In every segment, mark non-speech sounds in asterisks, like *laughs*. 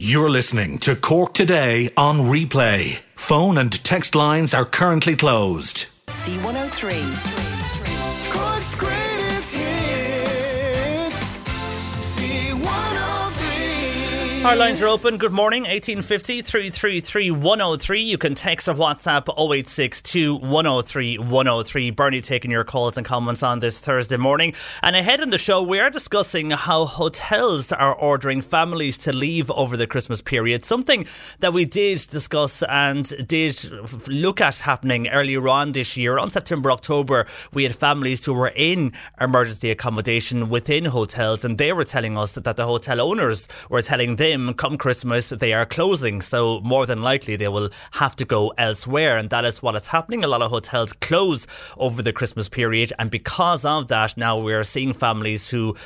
You're listening to Cork Today on replay. Phone and text lines are currently closed. C103. Cork's Our lines are open. Good morning. 1850 333 103. You can text or WhatsApp 0862 103 103. Bernie taking your calls and comments on this Thursday morning. And ahead in the show, we are discussing how hotels are ordering families to leave over the Christmas period. Something that we did discuss and did look at happening earlier on this year. On September, October, we had families who were in emergency accommodation within hotels, and they were telling us that, that the hotel owners were telling them come Christmas they are closing. So more than likely they will have to go elsewhere, and that is what is happening. A lot of hotels close over the Christmas period, and because of that, now we're seeing families who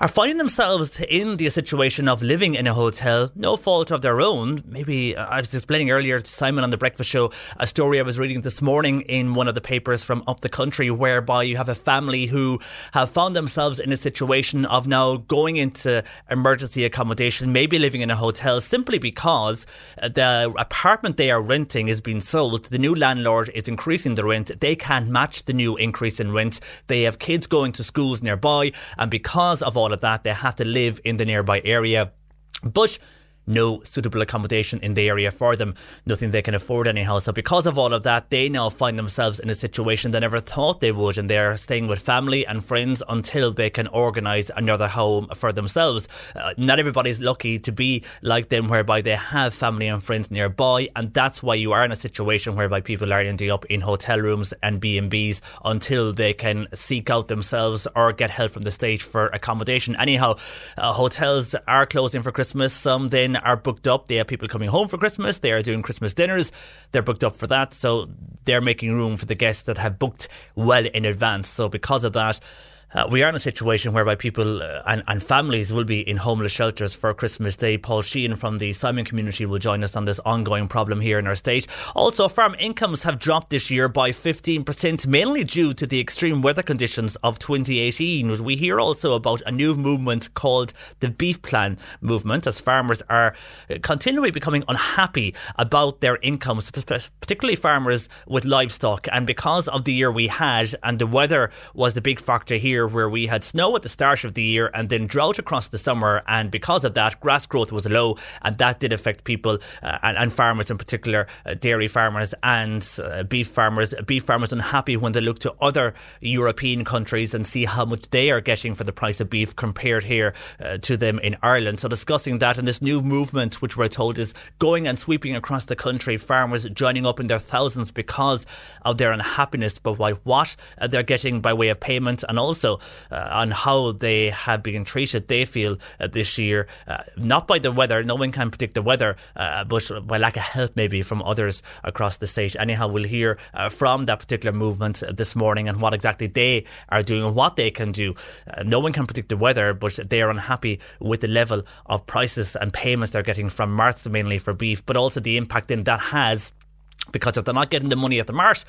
are finding themselves in the situation of living in a hotel, no fault of their own. Maybe uh, I was explaining earlier to Simon on the breakfast show a story I was reading this morning in one of the papers from up the country, whereby you have a family who have found themselves in a situation of now going into emergency accommodation, maybe living in a hotel, simply because uh, the apartment they are renting is being sold. The new landlord is increasing the rent. They can't match the new increase in rent. They have kids going to schools nearby, and because of all of that, they have to live in the nearby area. But no suitable accommodation in the area for them, nothing they can afford anyhow. So, because of all of that, they now find themselves in a situation they never thought they would, and they're staying with family and friends until they can organise another home for themselves. Uh, not everybody's lucky to be like them, whereby they have family and friends nearby, and that's why you are in a situation whereby people are ending up in hotel rooms and B and B's until they can seek out themselves or get help from the state for accommodation. Anyhow, uh, hotels are closing for Christmas. Some then are booked up. They have people coming home for Christmas. They are doing Christmas dinners. They're booked up for that. So they're making room for the guests that have booked well in advance. So because of that, uh, we are in a situation whereby people uh, and, and, families will be in homeless shelters for Christmas Day. Paul Sheehan from the Simon community will join us on this ongoing problem here in our state. Also, farm incomes have dropped this year by 15%, mainly due to the extreme weather conditions of 2018. We hear also about a new movement called the Beef Plan movement, as farmers are continually becoming unhappy about their incomes, particularly farmers with livestock. And because of the year we had, and the weather was the big factor here, where we had snow at the start of the year and then drought across the summer. And because of that, grass growth was low, and that did affect people uh, and, and, farmers in particular, uh, dairy farmers and uh, beef farmers. Beef farmers unhappy when they look to other European countries and see how much they are getting for the price of beef compared here uh, to them in Ireland. So discussing that and this new movement, which we're told is going and sweeping across the country, farmers joining up in their thousands because of their unhappiness, but by what they're getting by way of payment and also uh, on how they have been treated, they feel uh, this year, uh, not by the weather, no one can predict the weather, uh, but by lack of help maybe from others across the state. Anyhow, we'll hear uh, from that particular movement this morning and what exactly they are doing and what they can do. no one can predict the weather, but they are unhappy with the level of prices and payments they're getting from marts mainly for beef, but also the impact then that has because if they're not getting the money at the mart,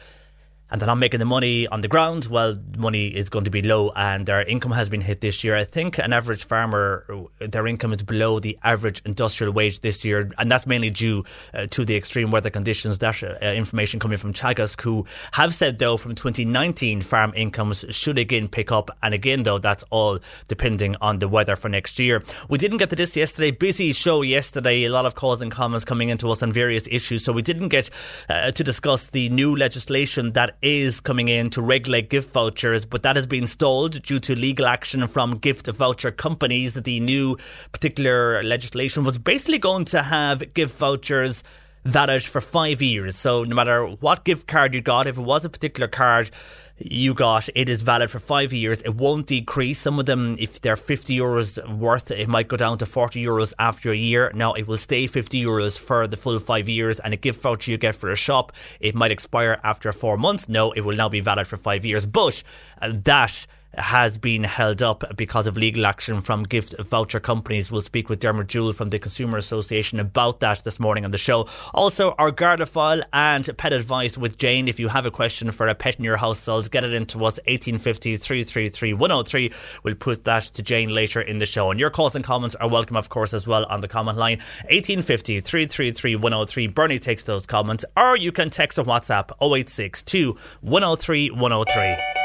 and they're not making the money on the ground, well, money is going to be low and their income has been hit this year. I think an average farmer, their income is below the average industrial wage this year, and that's mainly due uh, to the extreme weather conditions. That uh, information coming from Teagasc, who have said, though, from 2019, farm incomes should again pick up. And again, though, that's all depending on the weather for next year. We didn't get to this yesterday. Busy show yesterday. A lot of calls and comments coming into us on various issues. So we didn't get uh, to discuss the new legislation that is coming in to regulate gift vouchers, but that has been stalled due to legal action from gift voucher companies. The new particular legislation was basically going to have gift vouchers valid for five years. So no matter what gift card you got, if it was a particular card, you got it is valid for five years. It won't decrease. Some of them, if they're 50 euros worth, it might go down to 40 euros after a year. Now it will stay 50 euros for the full five years. And a gift voucher you get for a shop, it might expire after four months. No, it will now be valid for five years. But uh, that has been held up because of legal action from gift voucher companies. We'll speak with Dermot Jewell from the Consumer Association about that this morning on the show. Also, our Garda file and pet advice with Jane. If you have a question for a pet in your household, get it into us 1850 333 103. We'll put that to Jane later in the show. And your calls and comments are welcome, of course, as well on the comment line 1850 333 103. Bernie takes those comments, or you can text on WhatsApp 0862 103 103.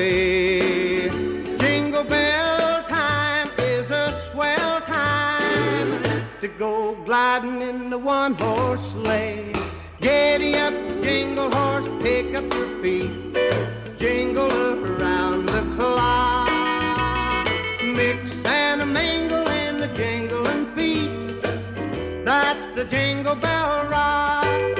Away. Jingle bell time is a swell time to go gliding in the one horse sleigh. Giddy up, jingle horse, pick up your feet, jingle around the clock. Mix and a mingle in the jingling feet. That's the jingle bell rock.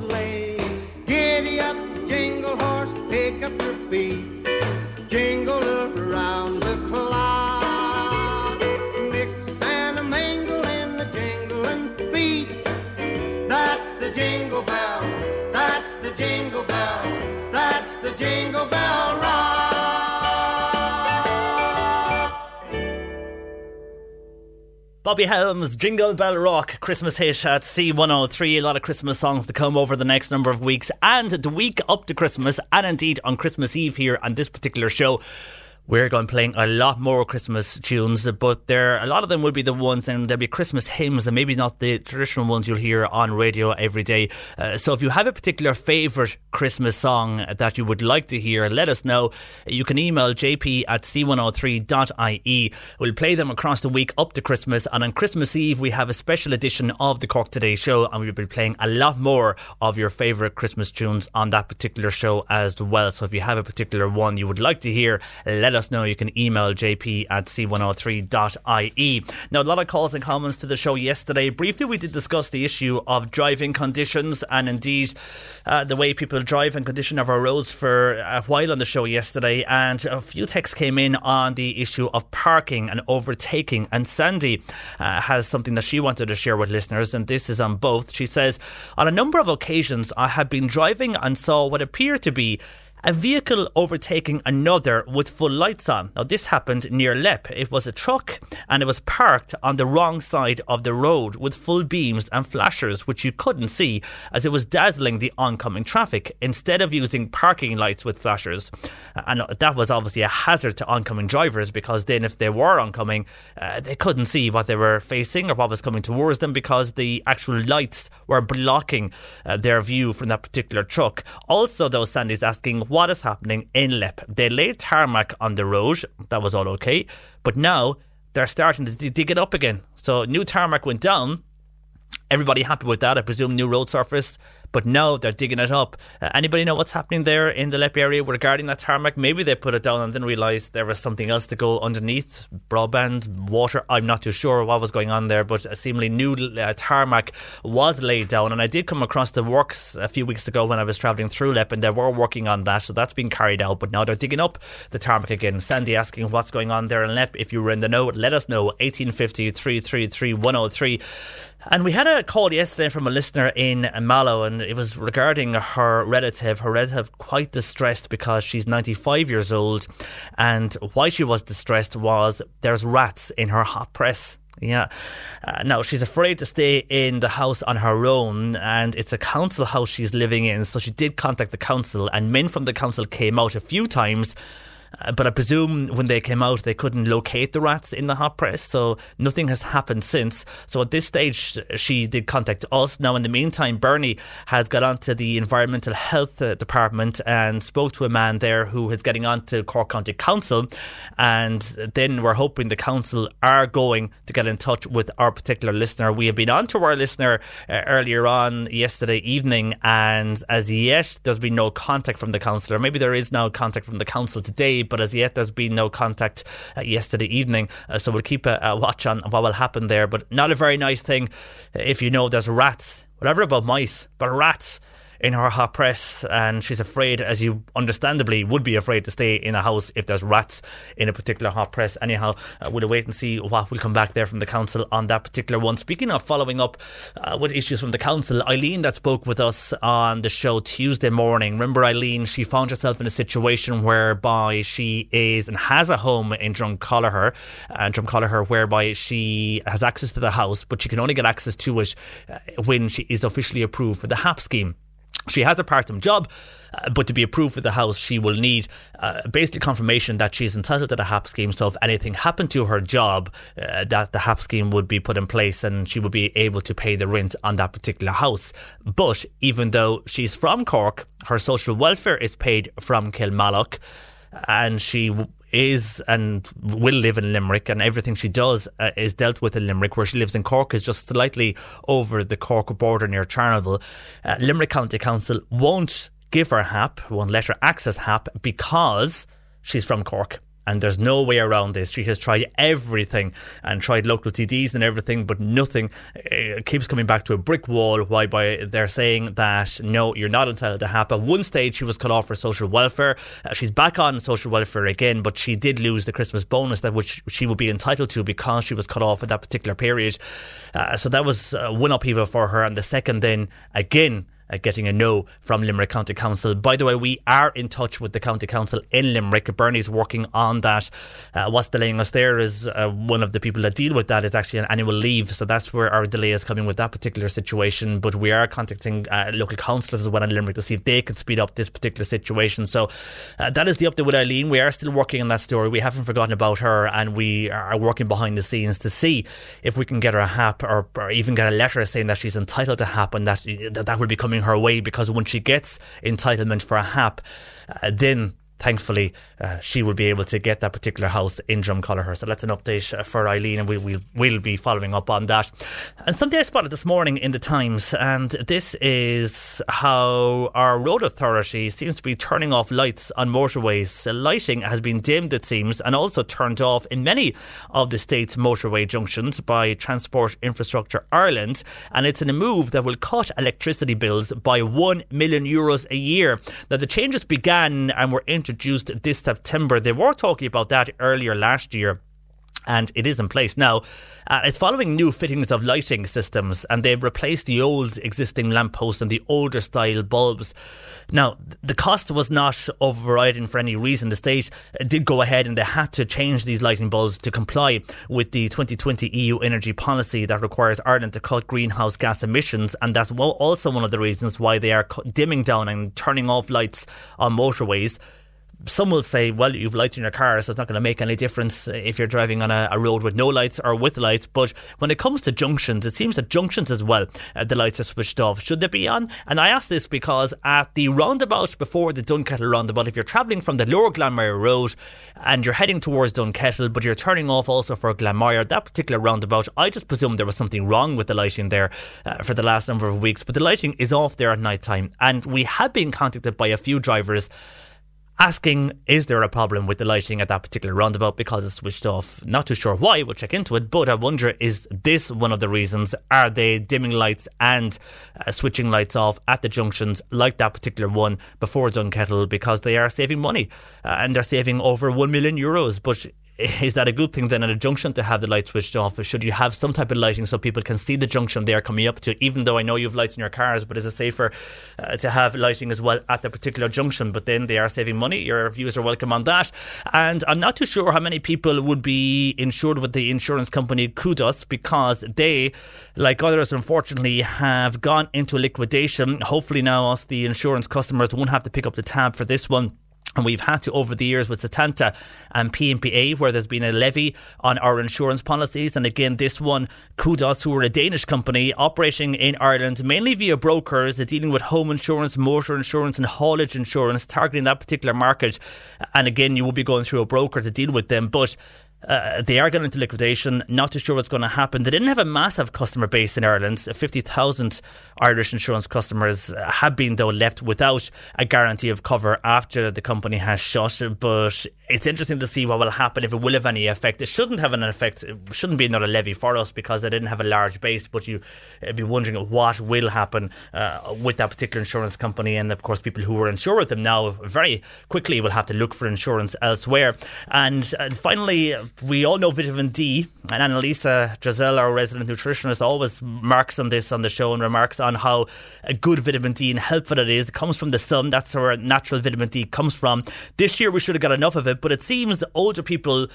feet. Jingle around Bobby Helms, Jingle Bell Rock, Christmas hit at C103. A lot of Christmas songs to come over the next number of weeks and the week up to Christmas, and indeed on Christmas Eve here on this particular show. We're going playing a lot more Christmas tunes, but there a lot of them will be the ones, and there'll be Christmas hymns, and maybe not the traditional ones you'll hear on radio every day. Uh, so if you have a particular favourite Christmas song that you would like to hear, let us know. You can email jp at c103.ie. We'll play them across the week up to Christmas, and on Christmas Eve we have a special edition of the Cork Today show, and we'll be playing a lot more of your favourite Christmas tunes on that particular show as well. So if you have a particular one you would like to hear, let us know. You can email jp at c103.ie. Now, a lot of calls and comments to the show yesterday. Briefly, we did discuss the issue of driving conditions and indeed uh, the way people drive and condition of our roads for a while on the show yesterday. And a few texts came in on the issue of parking and overtaking. And Sandy uh, has something that she wanted to share with listeners, and this is on both. She says, On a number of occasions, I have been driving and saw what appeared to be a vehicle overtaking another with full lights on. Now, this happened near Leap. It was a truck and it was parked on the wrong side of the road with full beams and flashers, which you couldn't see as it was dazzling the oncoming traffic instead of using parking lights with flashers. And that was obviously a hazard to oncoming drivers because then, if they were oncoming, uh, they couldn't see what they were facing or what was coming towards them because the actual lights were blocking uh, their view from that particular truck. Also, though, Sandy's asking what is happening in Leap. They laid tarmac on the road, that was all okay, but now they're starting to dig it up again. So new tarmac went down. Everybody happy with that? I presume new road surface but now they're digging it up. Uh, anybody know what's happening there in the Leap area regarding that tarmac? Maybe they put it down and then realised there was something else to go underneath broadband, water. I'm not too sure what was going on there, but a seemingly new uh, tarmac was laid down. And I did come across the works a few weeks ago when I was travelling through Leap, and they were working on that, so that's been carried out. But now they're digging up the tarmac again. Sandy asking what's going on there in Leap. If you were in the know, let us know. 1850 333 103. And we had a call yesterday from a listener in Mallow, and it was regarding her relative. Her relative quite distressed because she's 95 years old, and why she was distressed was there's rats in her hot press. Yeah. Uh, now, she's afraid to stay in the house on her own, and it's a council house she's living in. So she did contact the council, and men from the council came out a few times uh, but I presume when they came out, they couldn't locate the rats in the hot press, so nothing has happened since. So at this stage, she did contact us. Now, in the meantime, Bernie has got onto the Environmental Health uh, Department and spoke to a man there who is getting onto Cork County Council. And then we're hoping the council are going to get in touch with our particular listener. We have been on to our listener uh, earlier on yesterday evening, and as yet, there's been no contact from the councillor. Maybe there is now contact from the council today but as yet there's been no contact uh, yesterday evening. Uh, so we'll keep a, a, watch on what will happen there. But not a very nice thing if you know there's rats, whatever about mice, but rats in her hot press, and she's afraid, as you understandably would be afraid to stay in a house if there's rats in a particular hot press. Anyhow, uh, we'll wait and see what will come back there from the council on that particular one. Speaking of following up uh, with issues from the council, Eileen that spoke with us on the show Tuesday morning. Remember, Eileen, she found herself in a situation whereby she is and has a home in Dromcollogher, and uh, whereby she has access to the house, but she can only get access to it uh, when she is officially approved for the HAP scheme. She has a part time job, uh, but to be approved for the house, she will need uh, basically confirmation that she's entitled to the HAP scheme. So if anything happened to her job, uh, that the HAP scheme would be put in place and she would be able to pay the rent on that particular house. But even though she's from Cork, her social welfare is paid from Kilmallock and she is and will live in Limerick, and everything she does uh, is dealt with in Limerick. Where she lives in Cork is just slightly over the Cork border near Charleville. Uh, Limerick County Council won't give her HAP, won't let her access HAP because she's from Cork and there's no way around this. She has tried everything and tried local TDs and everything, but nothing. It uh, keeps coming back to a brick wall. Why? By they're saying that no, you're not entitled to HAP. At one stage, she was cut off for social welfare. Uh, she's back on social welfare again, but she did lose the Christmas bonus that which she would be entitled to because she was cut off at that particular period. Uh, so that was uh, one upheaval for her, and the second then again uh, getting a no from Limerick County Council. By the way, we are in touch with the County Council in Limerick. Bernie's working on that. Uh, what's delaying us there is uh, one of the people that deal with that is actually an annual leave. So that's where our delay is coming with that particular situation. But we are contacting uh, local councillors as well in Limerick to see if they can speed up this particular situation. So uh, that is the update with Eileen. We are still working on that story. We haven't forgotten about her and we are working behind the scenes to see if we can get her a HAP or, or even get a letter saying that she's entitled to HAP and that that, that will be coming her way because when she gets entitlement for a HAP, uh, then thankfully, uh, she will be able to get that particular house in Dromcollogher. So that's an update uh, for Eileen, and we will we'll be following up on that. And something I spotted this morning in the Times, and this is how our road authority seems to be turning off lights on motorways. The lighting has been dimmed, it seems, and also turned off in many of the state's motorway junctions by Transport Infrastructure Ireland, and it's in a move that will cut electricity bills by 1 million euros a year. Now, the changes began and were introduced introduced this September. They were talking about that earlier last year. and it is in place now. Uh, it's following new fittings of lighting systems, and they've replaced the old existing lampposts and the older style bulbs. Now, the cost was not overriding for any reason. The state did go ahead and they had to change these lighting bulbs to comply with the 2020 EU energy policy that requires Ireland to cut greenhouse gas emissions, and that's also one of the reasons why they are dimming down and turning off lights on motorways some will say, well, you've lights in your car, so it's not going to make any difference if you're driving on a, a, road with no lights or with lights. But when it comes to junctions, it seems that junctions as well, uh, the lights are switched off. Should they be on? And I ask this because at the roundabout before the Dunkettle roundabout, if you're travelling from the lower Glanmire Road and you're heading towards Dunkettle, but you're turning off also for Glanmire, that particular roundabout, I just presume there was something wrong with the lighting there uh, for the last number of weeks. But the lighting is off there at night time. And we have been contacted by a few drivers asking, is there a problem with the lighting at that particular roundabout because it's switched off? Not too sure why, we'll check into it, but I wonder, is this one of the reasons? Are they dimming lights and uh, switching lights off at the junctions like that particular one before Dunkettle because they are saving money uh, and they're saving over 1 million euros? But *laughs* is that a good thing then at a junction to have the light switched off? Should you have some type of lighting so people can see the junction they're coming up to? Even though I know you have lights in your cars, but is it safer uh, to have lighting as well at the particular junction? But then they are saving money. Your views are welcome on that. And I'm not too sure how many people would be insured with the insurance company Qudos because they, like others, unfortunately, have gone into liquidation. Hopefully now us, the insurance customers, won't have to pick up the tab for this one. And we've had to over the years with Setanta and PMPA, where there's been a levy on our insurance policies. And again, this one, Qudos, who are a Danish company operating in Ireland, mainly via brokers, dealing with home insurance, motor insurance, and haulage insurance, targeting that particular market. And again, you will be going through a broker to deal with them. But uh, they are going into liquidation. Not too sure what's going to happen. They didn't have a massive customer base in Ireland. 50,000 Irish insurance customers have been, though, left without a guarantee of cover after the company has shut. But it's interesting to see what will happen if it will have any effect. It shouldn't have an effect. It shouldn't be another levy for us because they didn't have a large base. But you would be wondering what will happen uh, with that particular insurance company. And of course, people who were insured with them now very quickly will have to look for insurance elsewhere. And, and finally, we all know vitamin D, and Annalisa Giselle, our resident nutritionist, always marks on this on the show and remarks on how good vitamin D and helpful it is. It comes from the sun. That's where natural vitamin D comes from. This year we should have got enough of it, but it seems older people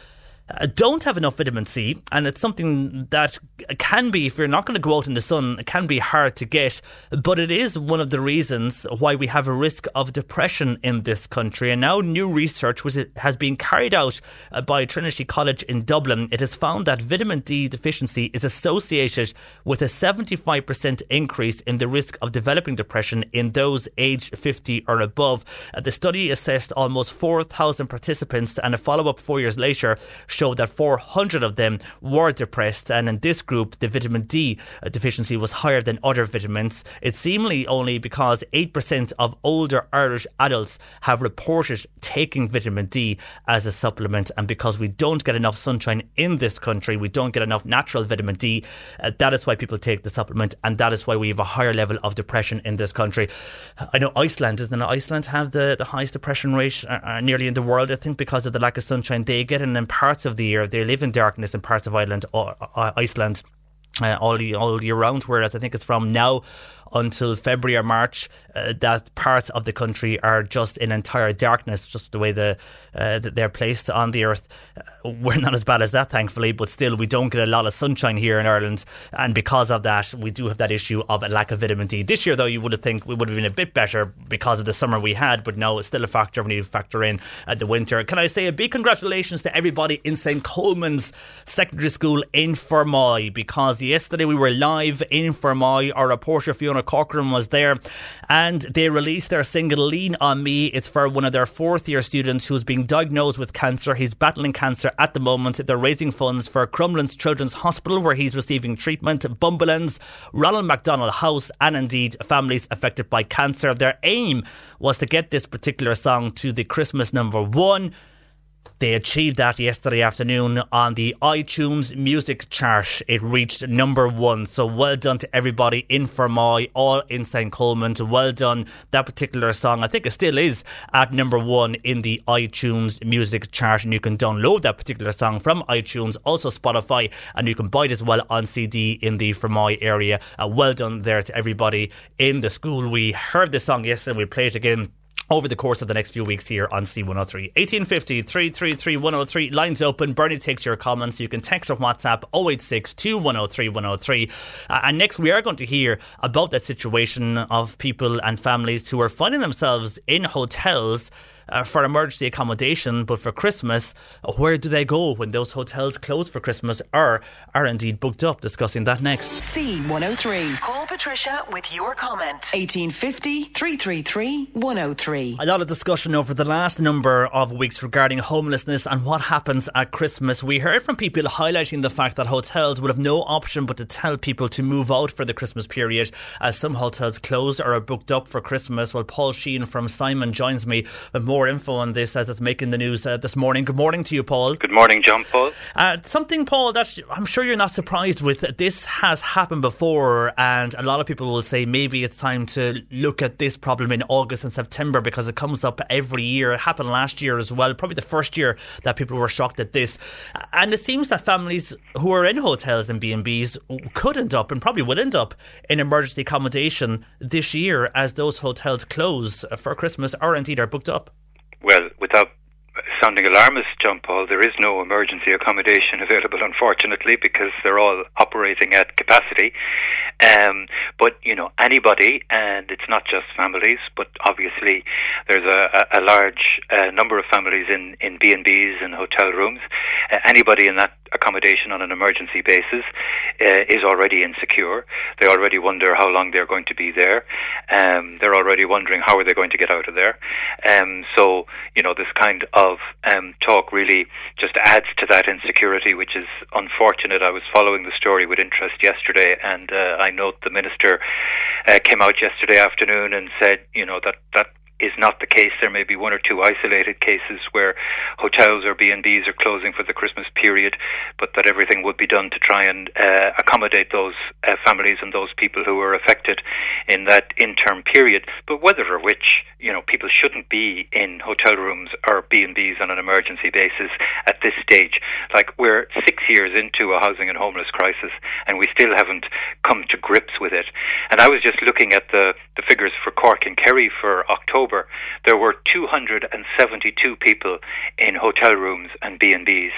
don't have enough vitamin C, and it's something that can be, if you're not going to go out in the sun, it can be hard to get. But it is one of the reasons why we have a risk of depression in this country. And now, new research which has been carried out uh, by Trinity College in Dublin. It has found that vitamin D deficiency is associated with a 75% increase in the risk of developing depression in those aged 50 or above. Uh, the study assessed almost 4,000 participants, and a follow up four years later showed that 400 of them were depressed, and in this group, the vitamin D deficiency was higher than other vitamins. It's seemingly only because 8% of older Irish adults have reported taking vitamin D as a supplement, and because we don't get enough sunshine in this country, we don't get enough natural vitamin D. Uh, that is why people take the supplement, and that is why we have a higher level of depression in this country. I know Iceland, doesn't? Iceland have the, the highest depression rate uh, uh, nearly in the world, I think, because of the lack of sunshine they get, and in parts of the year. They live in darkness in parts of Ireland, uh, Iceland. Uh, all all year round, whereas I think it's from now until February or March, uh, that parts of the country are just in entire darkness, just the way the, uh, they're placed on the earth. Uh, we're not as bad as that, thankfully, but still, we don't get a lot of sunshine here in Ireland, and because of that, we do have that issue of a lack of vitamin D. This year, though, you would have think we would have been a bit better because of the summer we had, but no, it's still a factor when you factor in uh, the winter. Can I say a big congratulations to everybody in St Colman's Secondary School in Fermoy because yesterday we were live in Fermoy. Our reporter Fiona Corcoran was there, and they released their single "Lean on Me." It's for one of their fourth year students who's being diagnosed with cancer. He's battling cancer at the moment. They're raising funds for Crumlin's Children's Hospital, where he's receiving treatment. Bumbleance, Ronald McDonald House, and indeed families affected by cancer. Their aim was to get this particular song to the Christmas number one. They achieved that yesterday afternoon on the iTunes music chart. It reached number one. So well done to everybody in Fermoy, all in St. Colman. Well done. That particular song, I think it still is at number one in the iTunes music chart. And you can download that particular song from iTunes, also Spotify, and you can buy it as well on CD in the Fermoy area. Uh, well done there to everybody in the school. We heard the song yesterday. We play it again over the course of the next few weeks here on C103. 1850 333 103. Lines open. Bernie takes your comments. You can text or WhatsApp 086 2103 103. Uh, and next, we are going to hear about that situation of people and families who are finding themselves in hotels uh, for emergency accommodation, but for Christmas, uh, where do they go when those hotels close for Christmas or are indeed booked up? Discussing that next. C103. Call Patricia with your comment. 1850 333 103. A lot of discussion over the last number of weeks regarding homelessness and what happens at Christmas. We heard from people highlighting the fact that hotels would have no option but to tell people to move out for the Christmas period as some hotels closed or are booked up for Christmas. Well, Paul Sheehan from Simon joins me with more more info on this as it's making the news uh, this morning. Good morning to you, Paul. Good morning, John Paul. Uh, something, Paul, that I'm sure you're not surprised with. This has happened before, and a lot of people will say maybe it's time to look at this problem in August and September because it comes up every year. It happened last year as well, probably the first year that people were shocked at this. And it seems that families who are in hotels and B&Bs could end up and probably will end up in emergency accommodation this year as those hotels close for Christmas or indeed are booked up well, without sounding alarmist, John Paul, there is no emergency accommodation available, unfortunately, because they're all operating at capacity. Um, but you know, anybody, and it's not just families, but obviously there's a, a large uh, number of families in in B and B's and hotel rooms. Uh, anybody in that accommodation on an emergency basis uh, is already insecure. They already wonder how long they're going to be there. Um, they're already wondering how are they going to get out of there. Um, so you know, this kind of um, talk really just adds to that insecurity, which is unfortunate. I was following the story with interest yesterday, and uh, I note the minister uh, came out yesterday afternoon and said, you know, that that is not the case. There may be one or two isolated cases where hotels or B&Bs are closing for the Christmas period, but that everything would be done to try and uh, accommodate those uh, families and those people who are affected in that interim period. But whether or which, you know, people shouldn't be in hotel rooms or B&Bs on an emergency basis at this stage. Like we're six years into a housing and homeless crisis and we still haven't come to grips with it. And I was just looking at the, the figures for Cork and Kerry for October October, there were 272 people in hotel rooms and B&Bs,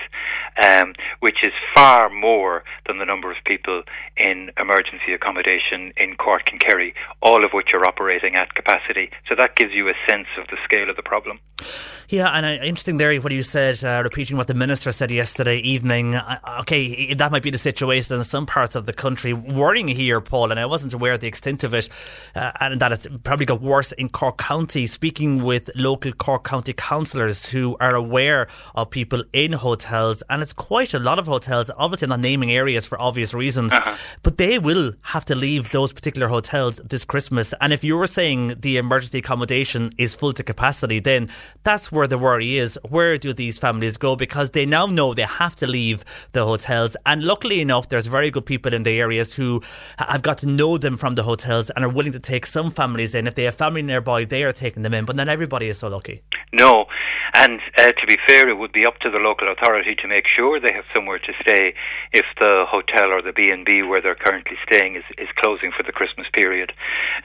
um, which is far more than the number of people in emergency accommodation in Cork and Kerry, all of which are operating at capacity. So that gives you a sense of the scale of the problem. Yeah, and uh, interesting there what you said, uh, repeating what the minister said yesterday evening. Uh, okay, that might be the situation in some parts of the country. Worrying here, Paul, and I wasn't aware of the extent of it, uh, and that it's probably got worse in Cork County. Speaking with local Cork County councillors who are aware of people in hotels, and it's quite a lot of hotels, obviously not naming areas for obvious reasons, uh-huh. but they will have to leave those particular hotels this Christmas. And if you were saying the emergency accommodation is full to capacity, then that's where the worry is. Where do these families go? Because they now know they have to leave the hotels. And luckily enough, there's very good people in the areas who have got to know them from the hotels and are willing to take some families in. If they have family nearby, they are taking them in. But not everybody is so lucky. No. And uh, to be fair, it would be up to the local authority to make sure they have somewhere to stay if the hotel or the B&B where they're currently staying is, is closing for the Christmas period.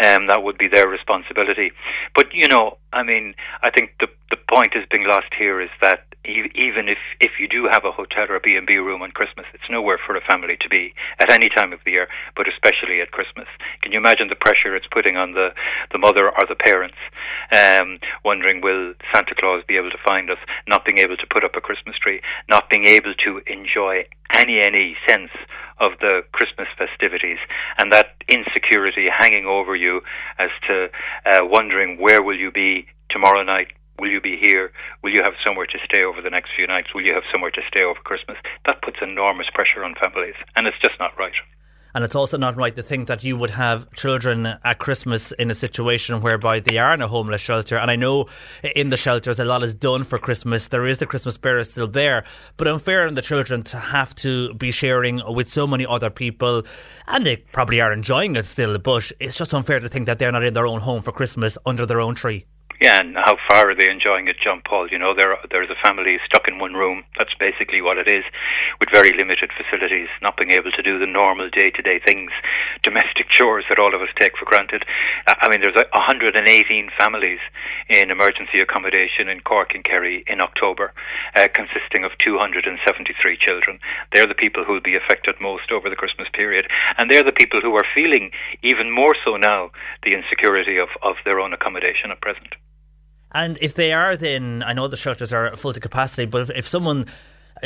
Um, that would be their responsibility. But, you know, I mean, I think the, the point is being lost here is that even if if you do have a hotel or a B&B room on Christmas, it's nowhere for a family to be at any time of the year, but especially at Christmas. Can you imagine the pressure it's putting on the the mother or the parents, um, wondering will Santa Claus be able to find us, not being able to put up a Christmas tree, not being able to enjoy any any sense of the Christmas festivities, and that insecurity hanging over you as to uh, wondering where will you be tomorrow night, Will you be here? Will you have somewhere to stay over the next few nights? Will you have somewhere to stay over Christmas? That puts enormous pressure on families, and it's just not right. And it's also not right to think that you would have children at Christmas in a situation whereby they are in a homeless shelter. And I know in the shelters a lot is done for Christmas. There is the Christmas spirit still there, but unfair on the children to have to be sharing with so many other people. And they probably are enjoying it still, but it's just unfair to think that they're not in their own home for Christmas under their own tree. Yeah, and how far are they enjoying it, John Paul? You know, there there's a family stuck in one room. That's basically what it is, with very limited facilities, not being able to do the normal day-to-day things, domestic *laughs* chores that all of us take for granted. I mean, there's 118 families in emergency accommodation in Cork and Kerry in October, uh, consisting of 273 children. They're the people who will be affected most over the Christmas period, and they're the people who are feeling even more so now the insecurity of, of their own accommodation at present. And if they are, then I know the shelters are full to capacity, but if, if someone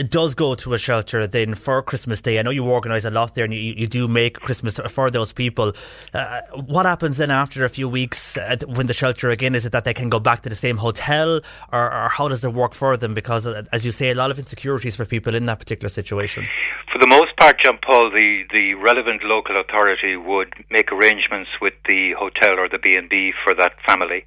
does go to a shelter then for Christmas Day, I know you organise a lot there and you, you do make Christmas for those people. Uh, what happens then after a few weeks uh, when the shelter again? Is it that they can go back to the same hotel or, or how does it work for them? Because, uh, as you say, a lot of insecurities for people in that particular situation. For the most part, John Paul, the, the relevant local authority would make arrangements with the hotel or the B&B for that family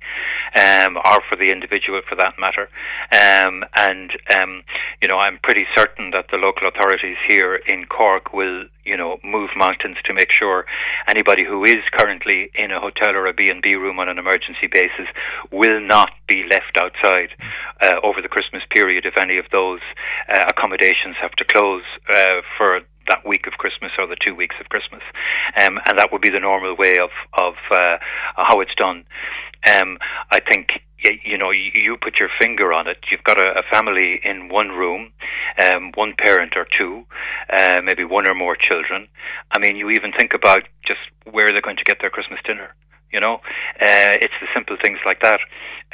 um, or for the individual for that matter. Um, and, um, you know, I'm pretty certain that the local authorities here in Cork will, you know, move mountains to make sure anybody who is currently in a hotel or a B&B room on an emergency basis will not be left outside uh, over the Christmas period if any of those uh, accommodations have to close uh, for that week of Christmas or the two weeks of Christmas, um, and that would be the normal way of of uh, how it's done. Um, I think you know you put your finger on it. You've got a, a family in one room, um, one parent or two, uh, maybe one or more children. I mean, you even think about just where they're going to get their Christmas dinner. You know, uh, it's the simple things like that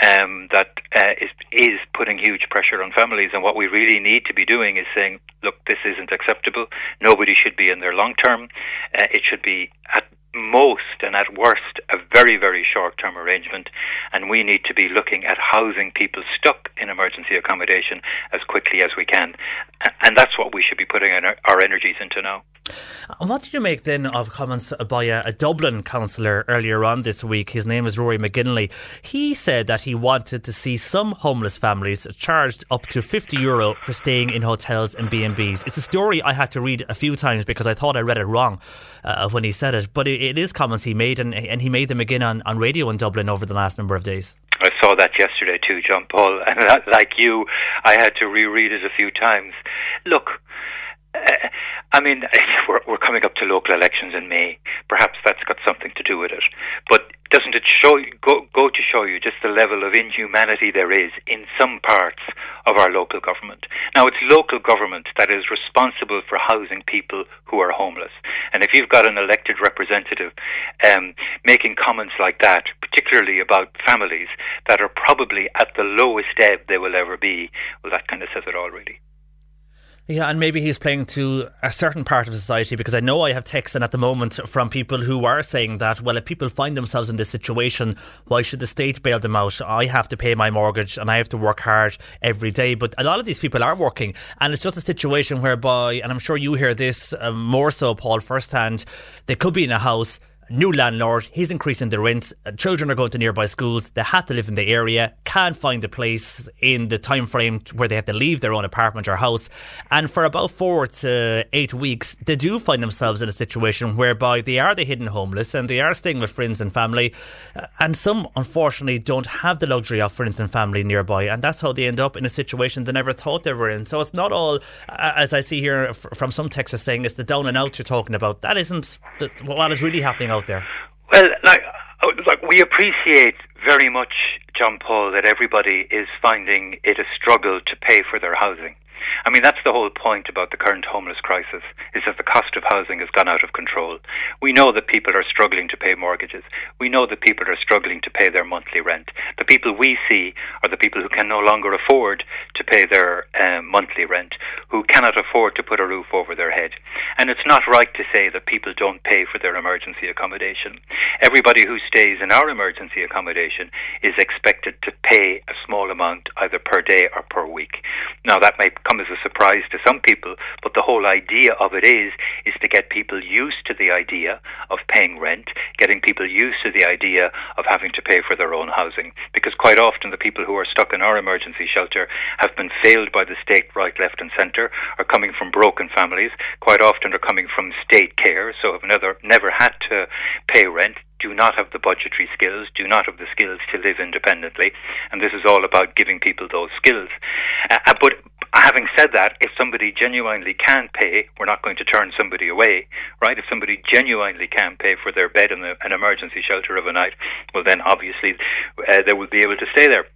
um, that uh, is is putting huge pressure on families. And what we really need to be doing is saying, look, this isn't acceptable. Nobody should be in there long term. Uh, it should be at most and at worst a very, very short term arrangement. And we need to be looking at housing people stuck in emergency accommodation as quickly as we can. And that's what we should be putting our energies into now. What did you make then of comments by a, a, Dublin councillor earlier on this week? His name is Rory McGinley. He said that he wanted to see some homeless families charged up to 50 euro for staying in hotels and B&Bs. It's a story I had to read a few times because I thought I read it wrong uh, when he said it. But it, it is comments he made, and, and he made them again on, on radio in Dublin over the last number of days. I saw that yesterday too, John Paul, *laughs* and like you, I had to reread it a few times. Look, *laughs* I mean, *laughs* we're, we're coming up to local elections in May. Perhaps that's got something to do with it. But doesn't it show go go to show you just the level of inhumanity there is in some parts of our local government? Now, it's local government that is responsible for housing people who are homeless. And if you've got an elected representative um, making comments like that, particularly about families that are probably at the lowest ebb they will ever be, well, that kind of says it all, really. Yeah, and maybe he's playing to a certain part of society because I know I have texts in at the moment from people who are saying that, well, if people find themselves in this situation, why should the state bail them out? I have to pay my mortgage and I have to work hard every day. But a lot of these people are working, and it's just a situation whereby, and I'm sure you hear this uh, more so, Paul, firsthand, they could be in a house new landlord, he's increasing the rent, uh, children are going to nearby schools, they have to live in the area, can't find a place in the time frame where they have to leave their own apartment or house. And for about four to eight weeks, they do find themselves in a situation whereby they are the hidden homeless and they are staying with friends and family. Uh, and some, unfortunately, don't have the luxury of friends and family nearby. And that's how they end up in a situation they never thought they were in. So it's not all, uh, as I see here from some texters saying, it's the down and out you're talking about. That isn't what is really happening out there? Well, like, uh, like we appreciate very much, John Paul, that everybody is finding it a struggle to pay for their housing. I mean, that's the whole point about the current homeless crisis, is that the cost of housing has gone out of control. We know that people are struggling to pay mortgages. We know that people are struggling to pay their monthly rent. The people we see are the people who can no longer afford to pay their um, monthly rent, who cannot afford to put a roof over their head. And it's not right to say that people don't pay for their emergency accommodation. Everybody who stays in our emergency accommodation is expected to pay a small amount either per day or per week. Now that may come as a surprise to some people, but the whole idea of it is is to get people used to the idea of paying rent, getting people used to the idea of having to pay for their own housing. Because quite often the people who are stuck in our emergency shelter have been failed by the state right, left and centre, are coming from broken families, quite often are coming from state care, so have never never had to pay rent, do not have the budgetary skills, do not have the skills to live independently, and this is all about giving people those skills. Uh, uh but having said that, if somebody genuinely can pay, we're not going to turn somebody away, right? If somebody genuinely can pay for their bed in the, an emergency shelter of a night, well, then obviously uh, they will be able to stay there.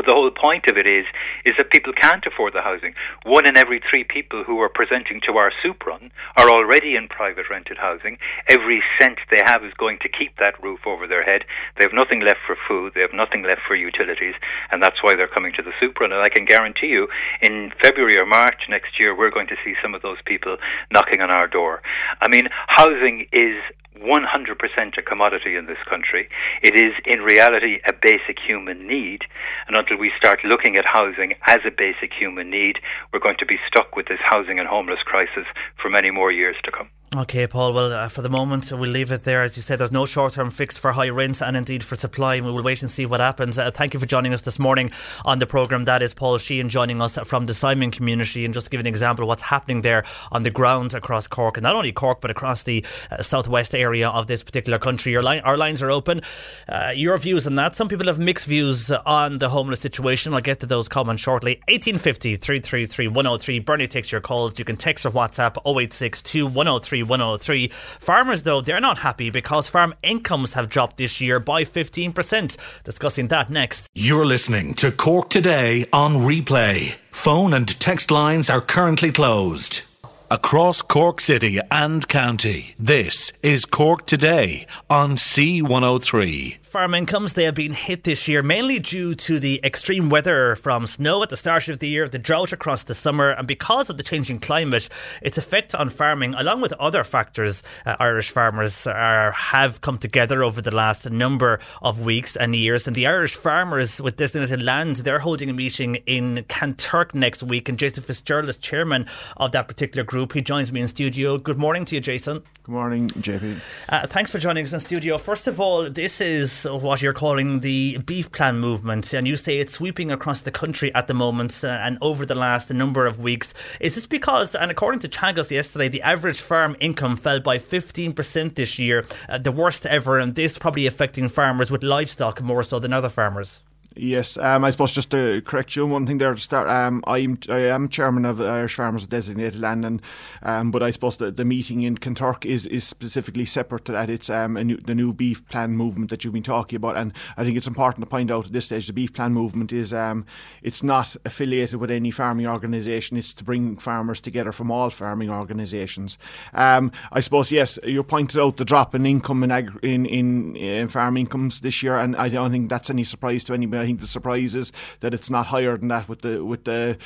But the whole point of it is is that people can't afford the housing. One in every three people who are presenting to our soup run are already in private rented housing. Every cent they have is going to keep that roof over their head. They have nothing left for food. They have nothing left for utilities, and that's why they're coming to the soup run. And I can guarantee you, in February or March next year, we're going to see some of those people knocking on our door. I mean, housing is 100% a commodity in this country. It is, in reality, a basic human need. And until we start looking at housing as a basic human need, we're going to be stuck with this housing and homeless crisis for many more years to come. Okay, Paul. Well, uh, for the moment, we'll leave it there. As you said, there's no short term fix for high rents and indeed for supply. We will wait and see what happens. Uh, thank you for joining us this morning on the programme. That is Paul Sheehan joining us from the Simon community. And just give an example of what's happening there on the ground across Cork, and not only Cork, but across the uh, southwest area of this particular country. Line, our lines are open. Uh, your views on that. Some people have mixed views on the homeless situation. I'll get to those comments shortly. 1850 333 103. Bernie takes your calls. You can text or WhatsApp 0862 103 103. Farmers, though, they're not happy because farm incomes have dropped this year by 15%. Discussing that next. You're listening to Cork Today on replay. Phone and text lines are currently closed. Across Cork City and County, this is Cork Today on C103 farm incomes they have been hit this year mainly due to the extreme weather from snow at the start of the year, the drought across the summer, and because of the changing climate, its effect on farming, along with other factors, uh, Irish farmers are, have come together over the last number of weeks and years. And the Irish farmers with designated land, they're holding a meeting in Kanturk next week, and Jason Fitzgerald is chairman of that particular group. He joins me in studio. Good morning to you, Jason. Good morning, JP. Uh, thanks for joining us in studio. First of all, this is what you're calling the beef plan movement, and you say it's sweeping across the country at the moment uh, and over the last number of weeks. Is this because, and according to Teagasc yesterday, the average farm income fell by 15% this year, uh, the worst ever, and this probably affecting farmers with livestock more so than other farmers? Yes, um, I suppose just to correct you on one thing there to start. Um, I'm I am chairman of Irish Farmers Designated Land, and um, but I suppose the, the meeting in Kanturk is, is specifically separate to that. It's um, new, the new beef plan movement that you've been talking about, and I think it's important to point out at this stage the beef plan movement is um, it's not affiliated with any farming organisation. It's to bring farmers together from all farming organisations. Um, I suppose yes, you pointed out the drop in income in, ag- in in in farm incomes this year, and I don't think that's any surprise to anybody. I think the surprise is that it's not higher than that with the with the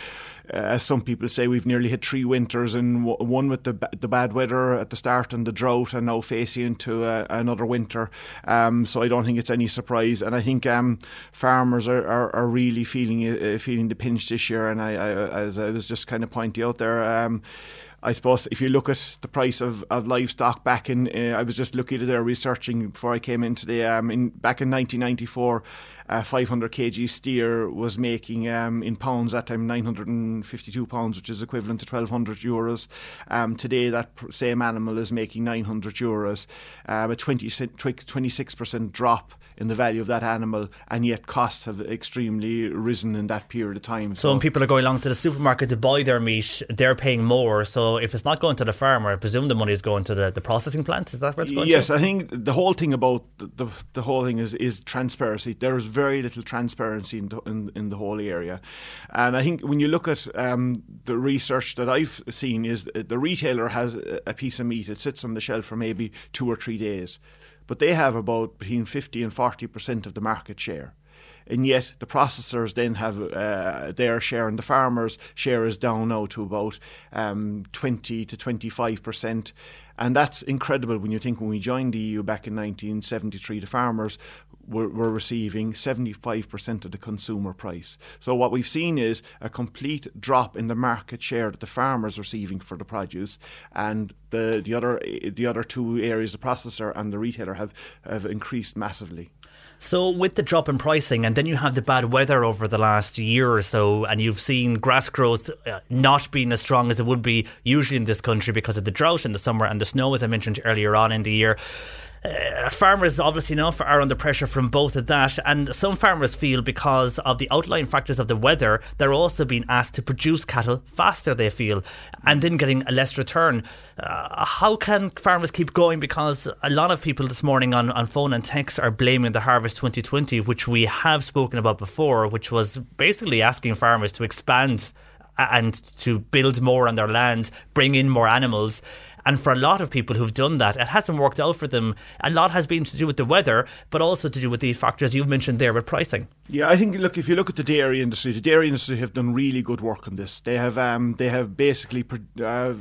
uh, as some people say, we've nearly hit three winters, and one with the the bad weather at the start and the drought, and now facing into uh, another winter. Um, so I don't think it's any surprise, and I think um, farmers are, are, are, really feeling uh, feeling the pinch this year. And I, I, as I was just kind of pointing out there. Um, I suppose if you look at the price of, of livestock back in, uh, I was just looking at their researching before I came in today. Um, in back in 1994, uh, 500 kg steer was making um, in pounds that time 952 pounds, which is equivalent to 1200 euros. Um, today, that same animal is making 900 euros, um, a 20, 26% drop in the value of that animal, and yet costs have extremely risen in that period of time. So, so when people are going along to the supermarket to buy their meat, they're paying more. So if it's not going to the farmer, I presume the money is going to the, the processing plants. Is that where it's going? Yes, to? I think the whole thing about the, the, the whole thing is is transparency. There is very little transparency in the, in, in the whole area, and I think when you look at um, the research that I've seen, is the retailer has a piece of meat. It sits on the shelf for maybe two or three days but they have about between 50 and 40% of the market share. and yet the processors then have uh, their share, and the farmers' share is down now to about um, 20 to 25 percent. And that's incredible when you think when we joined the EU back in 1973, the farmers were, were receiving 75% of the consumer price. So what we've seen is a complete drop in the market share that the farmers are receiving for the produce, and the, the other the other two areas, the processor and the retailer, have, have increased massively. So, with the drop in pricing, and then you have the bad weather over the last year or so, and you've seen grass growth uh, not being as strong as it would be usually in this country because of the drought in the summer and the snow, as I mentioned earlier on in the year. Uh, farmers obviously enough are under pressure from both of that and some farmers feel because of the outlying factors of the weather they're also being asked to produce cattle faster they feel and then getting a less return. Uh, how can farmers keep going? Because a lot of people this morning on, on phone and text are blaming the harvest 2020 which we have spoken about before which was basically asking farmers to expand and to build more on their land bring in more animals and for a lot of people who've done that, it hasn't worked out for them. A lot has been to do with the weather, but also to do with the factors you've mentioned there with pricing. Yeah, I think look if you look at the dairy industry, the dairy industry have done really good work on this. They have um, they have basically. Uh,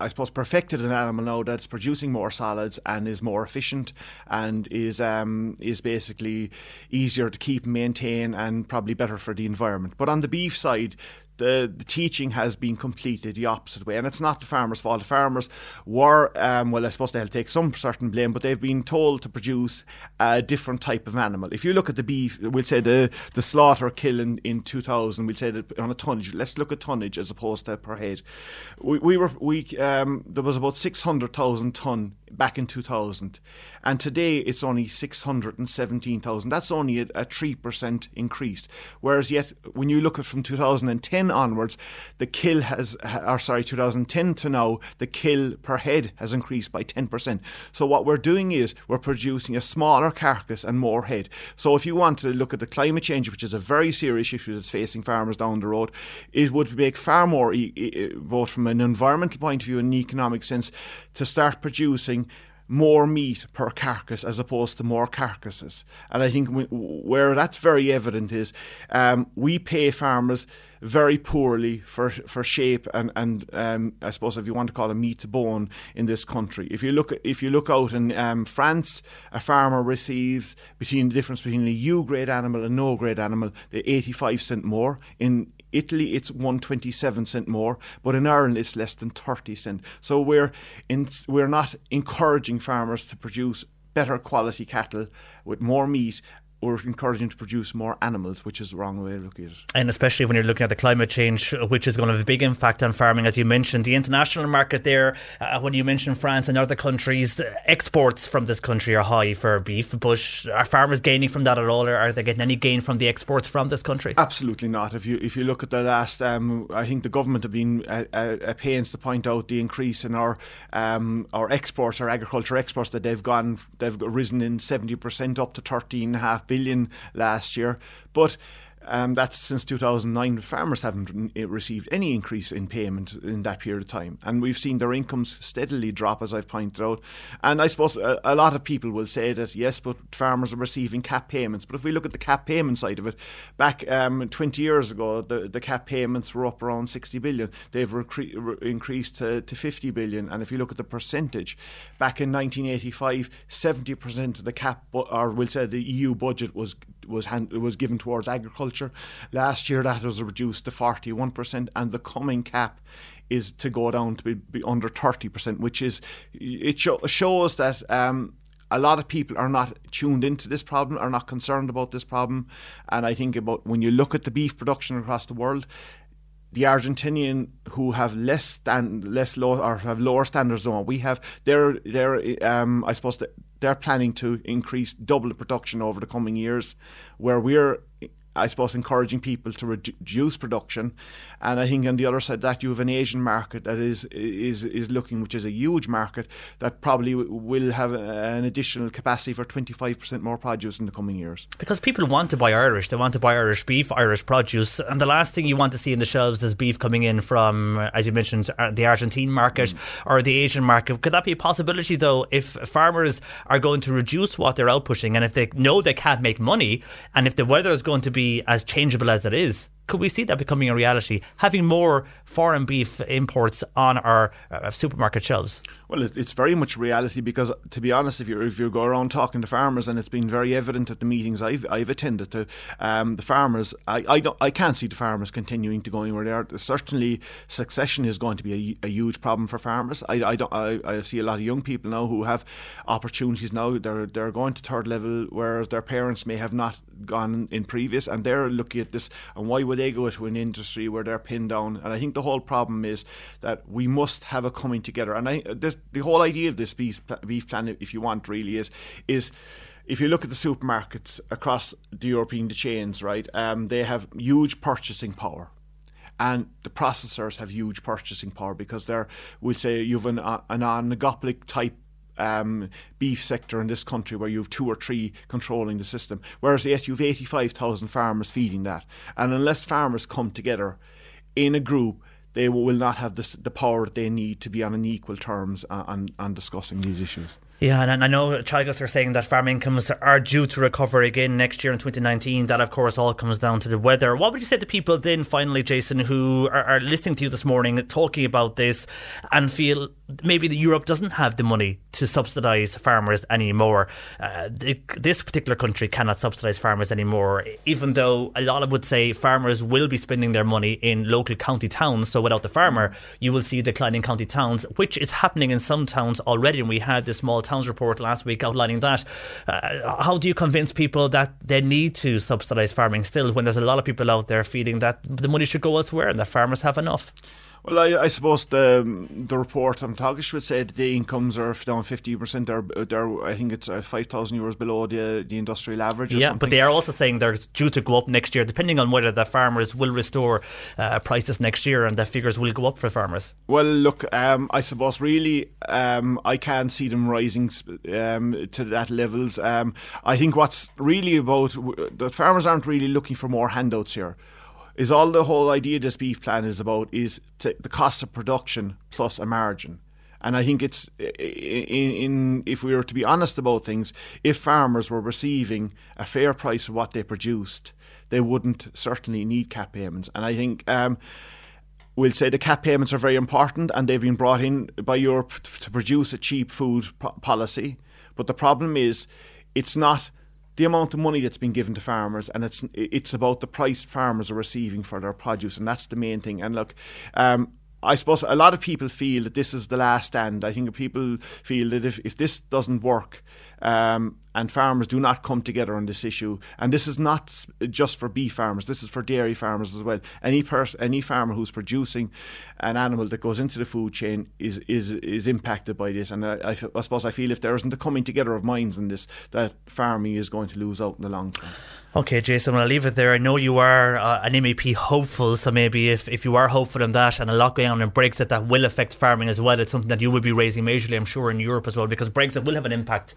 I suppose perfected an animal now that's producing more solids and is more efficient and is um, is basically easier to keep maintain and probably better for the environment. But on the beef side, the, the teaching has been completely the opposite way. And it's not the farmers' fault. The farmers were, um, well, I suppose they'll take some certain blame, but they've been told to produce a different type of animal. If you look at the beef, we'll say the, the slaughter kill in, in 2000, we'll say that on a tonnage, let's look at tonnage as opposed to per head. We, we were, we, um, there was about 600,000 tonne back in 2000. And today it's only 617,000. That's only a, a 3% increase. Whereas yet, when you look at from 2010 onwards, the kill has, or sorry, 2010 to now, the kill per head has increased by 10%. So what we're doing is we're producing a smaller carcass and more head. So if you want to look at the climate change, which is a very serious issue that's facing farmers down the road, it would make far more, both from an environmental point of view and an economic sense, to start producing more meat per carcass as opposed to more carcasses. And I think where that's very evident is um, we pay farmers very poorly for for shape and and um, I suppose if you want to call it meat bone in this country. If you look if you look out in um, France, a farmer receives between the difference between a U grade animal and no grade animal, the 85 cent more. In Italy, it's 127 cent more, but in Ireland, it's less than 30 cent. So we're in, we're not encouraging farmers to produce better quality cattle with more meat we're encouraging to produce more animals, which is the wrong way to look at it. And especially when you're looking at the climate change, which is going to have a big impact on farming, as you mentioned. The international market there, uh, when you mention France and other countries, exports from this country are high for beef, but are farmers gaining from that at all, or are they getting any gain from the exports from this country? Absolutely not. If you if you look at the last, um, I think the government have been at, at pains to point out the increase in our um, our exports, our agriculture exports, that they've gone, they've risen in seventy percent up to thirteen and a half billion billion last year. But um, that's since 2009. Farmers haven't received any increase in payment in that period of time, and we've seen their incomes steadily drop, as I've pointed out. And I suppose a, a, lot of people will say that yes, but farmers are receiving cap payments. But if we look at the cap payment side of it, back um, 20 years ago, the, the cap payments were up around 60 billion. They've recre- re- increased to, to 50 billion. And if you look at the percentage, back in 1985, 70% of the cap, bu- or we'll say the EU budget was was hand, was given towards agriculture. Last year that was reduced to 41%, and the coming cap is to go down to be, be under 30%, which is it show, shows that. Um, a lot of people are not tuned into this problem, are not concerned about this problem. And I think about when you look at the beef production across the world, the Argentinian who have less stand, less low or have lower standards than we have, they're they're um, I suppose they're planning to increase double the production over the coming years, where we're I suppose, encouraging people to reduce production. And I think on the other side that you have an Asian market that is is is looking, which is a huge market that probably will have an additional capacity for 25% more produce in the coming years. Because people want to buy Irish, they want to buy Irish beef, Irish produce, and the last thing you want to see in the shelves is beef coming in from, as you mentioned, the Argentine market mm. or the Asian market. Could that be a possibility though if farmers are going to reduce what they're outpushing and if they know they can't make money and if the weather is going to be as changeable as it is? Could we see that becoming a reality? Having more foreign beef imports on our uh, supermarket shelves? Well, it, it's very much reality because, to be honest, if you if you go around talking to farmers, and it's been very evident at the meetings I've I've attended to, um, the farmers, I I, don't, I can't see the farmers continuing to go anywhere. They are certainly succession is going to be a, a huge problem for farmers. I, I don't I, I see a lot of young people now who have opportunities now. They're they're going to third level where their parents may have not gone in previous, and they're looking at this. And why would they go to an industry where they're pinned down? And I think the whole problem is that we must have a coming together. And I this the whole idea of this beef beef plan, if you want, really is is if you look at the supermarkets across the European chains, right, um, they have huge purchasing power. And the processors have huge purchasing power because they're, we'll say, you've an, an oligopoly type um, beef sector in this country where you have two or three controlling the system, whereas yet you've 85,000 farmers feeding that. And unless farmers come together in a group, they will not have the, the power that they need to be on an equal terms on, on, on discussing these issues. Yeah, and I know Teagasc are saying that farm incomes are due to recover again next year in 2019. That, of course, all comes down to the weather. What would you say to people then, finally, Jason, who are, are listening to you this morning talking about this and feel maybe the Europe doesn't have the money to subsidise farmers anymore? Uh, the, this particular country cannot subsidise farmers anymore, even though a lot of would say farmers will be spending their money in local county towns. So without the farmer, you will see declining county towns, which is happening in some towns already. And we had this small Towns report last week outlining that. Uh, how do you convince people that they need to subsidise farming still when there's a lot of people out there feeling that the money should go elsewhere and that farmers have enough? Well, I, I suppose the the report on Teagasc would say that the incomes are down fifty percent. They're, they're I think it's uh, five thousand euros below the the industrial average. yeah, something. but they are also saying they're due to go up next year, depending on whether the farmers will restore uh, prices next year, and the figures will go up for farmers. Well, look, um, I suppose really um, I can't see them rising um, to that levels. Um, I think what's really about the farmers aren't really looking for more handouts here is all the whole idea this beef plan is about is the cost of production plus a margin. And I think it's in, in, if we were to be honest about things, if farmers were receiving a fair price of what they produced, they wouldn't certainly need cap payments. And I think um, we'll say the cap payments are very important, and they've been brought in by Europe to produce a cheap food policy. But the problem is, it's not the amount of money that's been given to farmers, and it's it's about the price farmers are receiving for their produce, and that's the main thing. And look, um, I suppose a lot of people feel that this is the last stand. I think people feel that if, if this doesn't work, um, and farmers do not come together on this issue. And this is not just for beef farmers; this is for dairy farmers as well. Any person, any farmer who's producing an animal that goes into the food chain is is is impacted by this. And I, I, I suppose I feel if there isn't a coming together of minds in this, that farming is going to lose out in the long term. Okay, Jason, I'll leave it there. I know you are uh, an MEP hopeful, so maybe if, if you are hopeful on that and a lot going on in Brexit that will affect farming as well, it's something that you will be raising majorly, I'm sure, in Europe as well, because Brexit will have an impact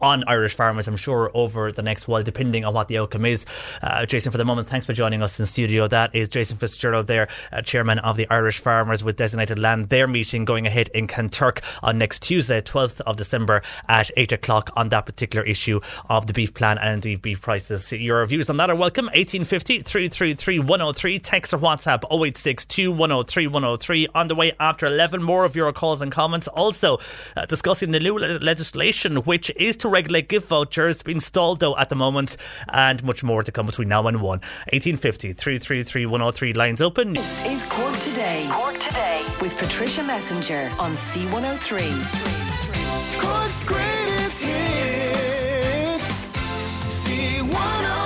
on Irish farmers, I'm sure, over the next while, depending on what the outcome is. Uh, Jason, for the moment, thanks for joining us in studio. That is Jason Fitzgerald there, uh, chairman of the Irish Farmers with Designated Land. Their meeting going ahead in Kanturk on next Tuesday, 12th of December at 8 o'clock on that particular issue of the beef plan and indeed beef prices. Your views on that are welcome. 1850 333 103. Text or WhatsApp 0862 103 103. On the way after 11, more of your calls and comments. Also, uh, discussing the new legislation which is to regulate gift vouchers being stalled though at the moment, and much more to come between now and 1. 1850 333 103 lines open. This is Cork Today. Cork Today with Patricia Messinger on C103. Cork's greatest hits. C103.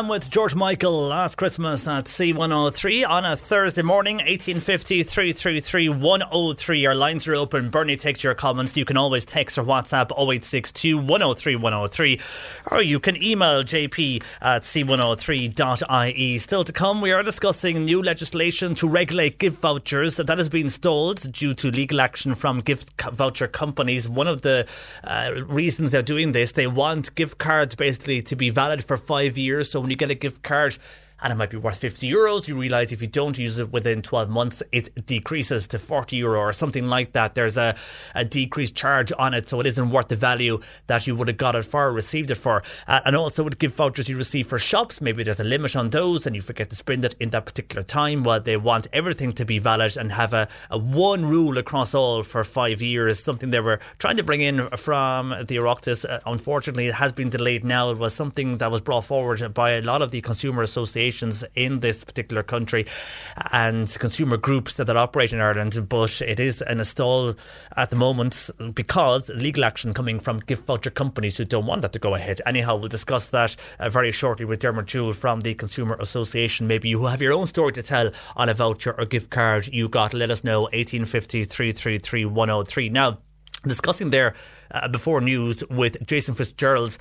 Wham with George Michael last Christmas at C103 on a Thursday morning, 1850 333 103. Our lines are open. Bernie takes your comments. You can always text or WhatsApp 0862 103 103 or you can email jp at c103.ie. Still to come, we are discussing new legislation to regulate gift vouchers that has been stalled due to legal action from gift voucher companies. One of the uh, reasons they're doing this, they want gift cards basically to be valid for five years. So you get a gift card, and it might be worth 50 euros. You realize if you don't use it within 12 months, it decreases to 40 euro or something like that. There's a, a decreased charge on it, so it isn't worth the value that you would have got it for or received it for. Uh, and also with gift vouchers you receive for shops, maybe there's a limit on those and you forget to spend it in that particular time. Well, they want everything to be valid and have a, a one rule across all for five years, something they were trying to bring in from the Oireachtas. Uh, unfortunately, it has been delayed now. It was something that was brought forward by a lot of the consumer associations in this particular country and consumer groups that, that operate in Ireland. But it is in a stall at the moment because legal action coming from gift voucher companies who don't want that to go ahead. Anyhow, we'll discuss that uh, very shortly with Dermot Jewell from the Consumer Association. Maybe you have your own story to tell on a voucher or gift card you got. Let us know 1850 333 103. Now, discussing there uh, before news with Jason Fitzgerald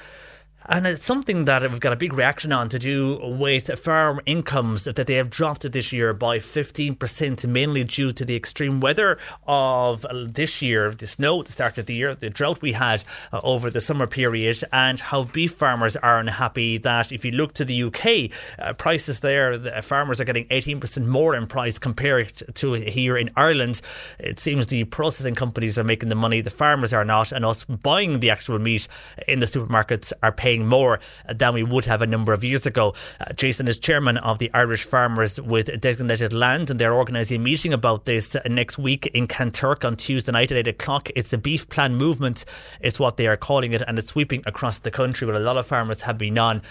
And it's something that we've got a big reaction on to do with farm incomes that they have dropped this year by 15%, mainly due to the extreme weather of this year, the snow at the start of the year, the drought we had uh, over the summer period, and how beef farmers are unhappy that if you look to the UK, uh, prices there, the farmers are getting 18% more in price compared to here in Ireland. It seems the processing companies are making the money, the farmers are not, and us buying the actual meat in the supermarkets are paying more than we would have a number of years ago. Uh, Jason is chairman of the Irish Farmers with Designated Land, and they're organising a meeting about this next week in Kanturk on Tuesday night at 8 o'clock. It's the Beef Plan Movement, is what they are calling it, and it's sweeping across the country. But a lot of farmers have been on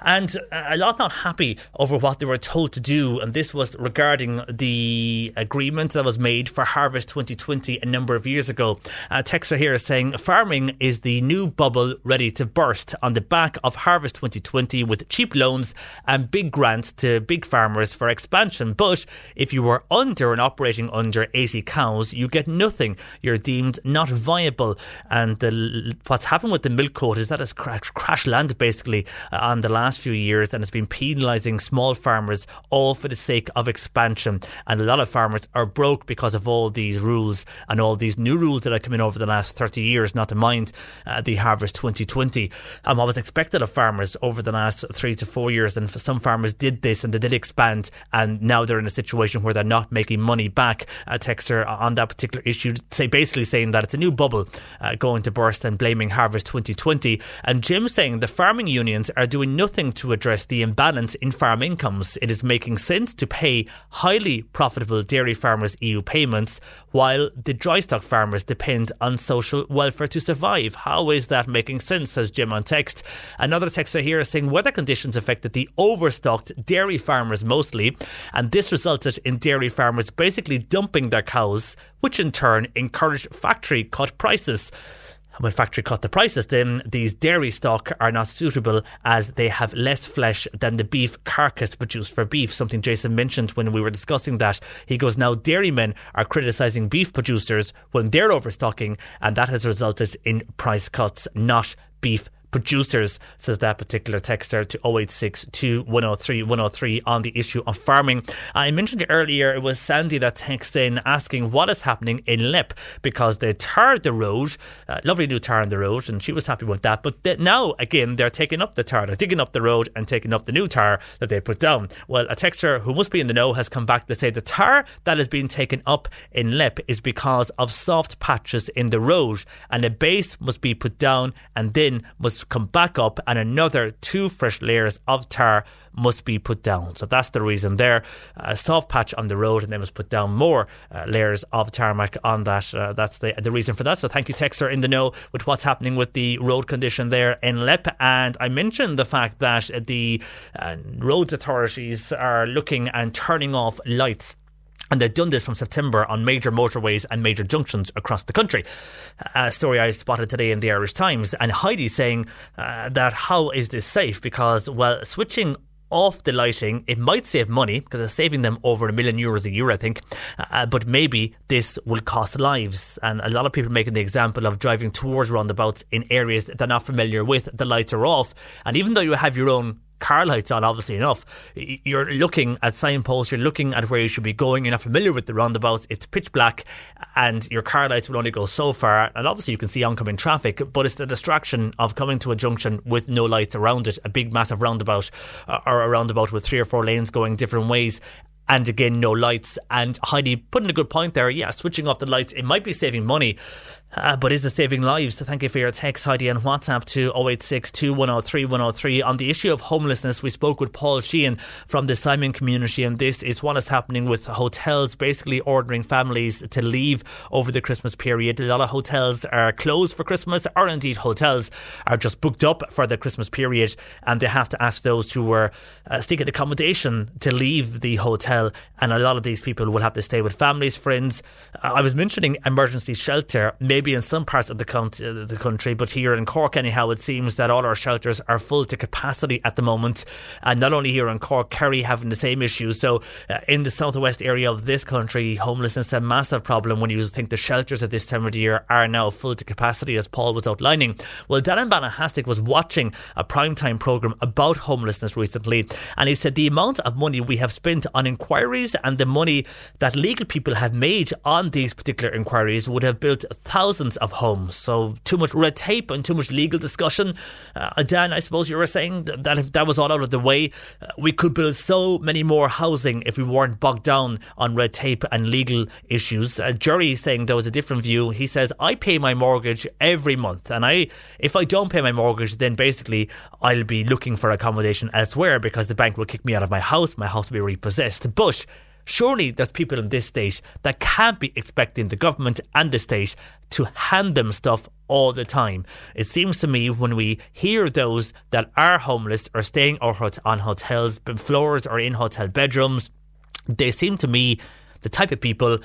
and a lot not happy over what they were told to do. And this was regarding the agreement that was made for Harvest 2020 a number of years ago. Uh, Texter here is saying farming is the new bubble ready to burst on the back of Harvest 2020 with cheap loans and big grants to big farmers for expansion. But if you were under and operating under 80 cows, you get nothing. You're deemed not viable. And the, what's happened with the milk quota is that has crash, crash landed basically uh, on the last few years and it's been penalising small farmers all for the sake of expansion. And a lot of farmers are broke because of all these rules and all these new rules that have come in over the last 30 years, not to mind uh, the Harvest 2020. Um, what was expected of farmers over the last three to four years, and some farmers did this and they did expand, and now they're in a situation where they're not making money back. A texter on that particular issue, say basically saying that it's a new bubble uh, going to burst and blaming Harvest 2020. And Jim saying the farming unions are doing nothing to address the imbalance in farm incomes. It is making sense to pay highly profitable dairy farmers EU payments while the dry stock farmers depend on social welfare to survive. How is that making sense? says Jim on text. Another texter here is saying weather conditions affected the overstocked dairy farmers mostly, and this resulted in dairy farmers basically dumping their cows, which in turn encouraged factory cut prices when factory cut the prices, then these dairy stock are not suitable as they have less flesh than the beef carcass produced for beef. Something Jason mentioned when we were discussing that. He goes, now dairymen are criticising beef producers when they're overstocking, and that has resulted in price cuts, not beef producers, says that particular texter to 086 103 103 on the issue of farming. I mentioned earlier it was Sandy that texted in asking what is happening in Leap because they tarred the road, uh, lovely new tar on the road, and she was happy with that. But th- now, again, they're taking up the tar, they're digging up the road and taking up the new tar that they put down. Well, a texter who must be in the know has come back to say the tar that is being taken up in Leap is because of soft patches in the road, and a base must be put down and then must come back up, and another two fresh layers of tar must be put down. So that's the reason there. A soft patch on the road, and they must put down more uh, layers of tarmac on that. Uh, that's the the reason for that. So thank you, Texer, in the know with what's happening with the road condition there in Leap. And I mentioned the fact that the uh, roads authorities are looking and turning off lights and they've done this from September on major motorways and major junctions across the country. A story I spotted today in the Irish Times, and Heidi saying uh, that how is this safe? Because, well, switching off the lighting, it might save money because it's saving them over a million euros a year, I think. Uh, but maybe this will cost lives. And a lot of people making the example of driving towards roundabouts in areas they're not familiar with. The lights are off. And even though you have your own car lights on, obviously enough. You're looking at signposts, you're looking at where you should be going, you're not familiar with the roundabouts, it's pitch black, and your car lights will only go so far. And obviously, you can see oncoming traffic, but it's the distraction of coming to a junction with no lights around it, a big, massive roundabout, uh, or a roundabout with three or four lanes going different ways and again no lights. And Heidi put in a good point there. Yeah, switching off the lights, it might be saving money. Uh, but is it saving lives? So thank you for your text, Heidi, and WhatsApp to 086 103 103. On the issue of homelessness, we spoke with Paul Sheehan from the Simon community, and this is what is happening with hotels basically ordering families to leave over the Christmas period. A lot of hotels are closed for Christmas, or indeed hotels are just booked up for the Christmas period, and they have to ask those who were uh, seeking accommodation to leave the hotel. And a lot of these people will have to stay with families, friends. Uh, I was mentioning emergency shelter. Maybe maybe in some parts of the, count- uh, the country, but here in Cork, anyhow, it seems that all our shelters are full to capacity at the moment. And not only here in Cork, Kerry having the same issue. So uh, in the southwest area of this country, homelessness is a massive problem when you think the shelters at this time of the year are now full to capacity, as Paul was outlining. Well, Darren Banahastic was watching a primetime programme about homelessness recently, and he said the amount of money we have spent on inquiries and the money that legal people have made on these particular inquiries would have built thousands of homes. So too much red tape and too much legal discussion. Uh, Dan, I suppose you were saying that that if that was all out of the way, uh, we could build so many more housing if we weren't bogged down on red tape and legal issues. Uh, Jerry saying there was a different view. He says I pay my mortgage every month, and I if I don't pay my mortgage, then basically I'll be looking for accommodation elsewhere because the bank will kick me out of my house. My house will be repossessed. But surely there's people in this state that can't be expecting the government and the state to hand them stuff all the time. It seems to me when we hear those that are homeless or staying on hotels floors or in hotel bedrooms, they seem to me the type of people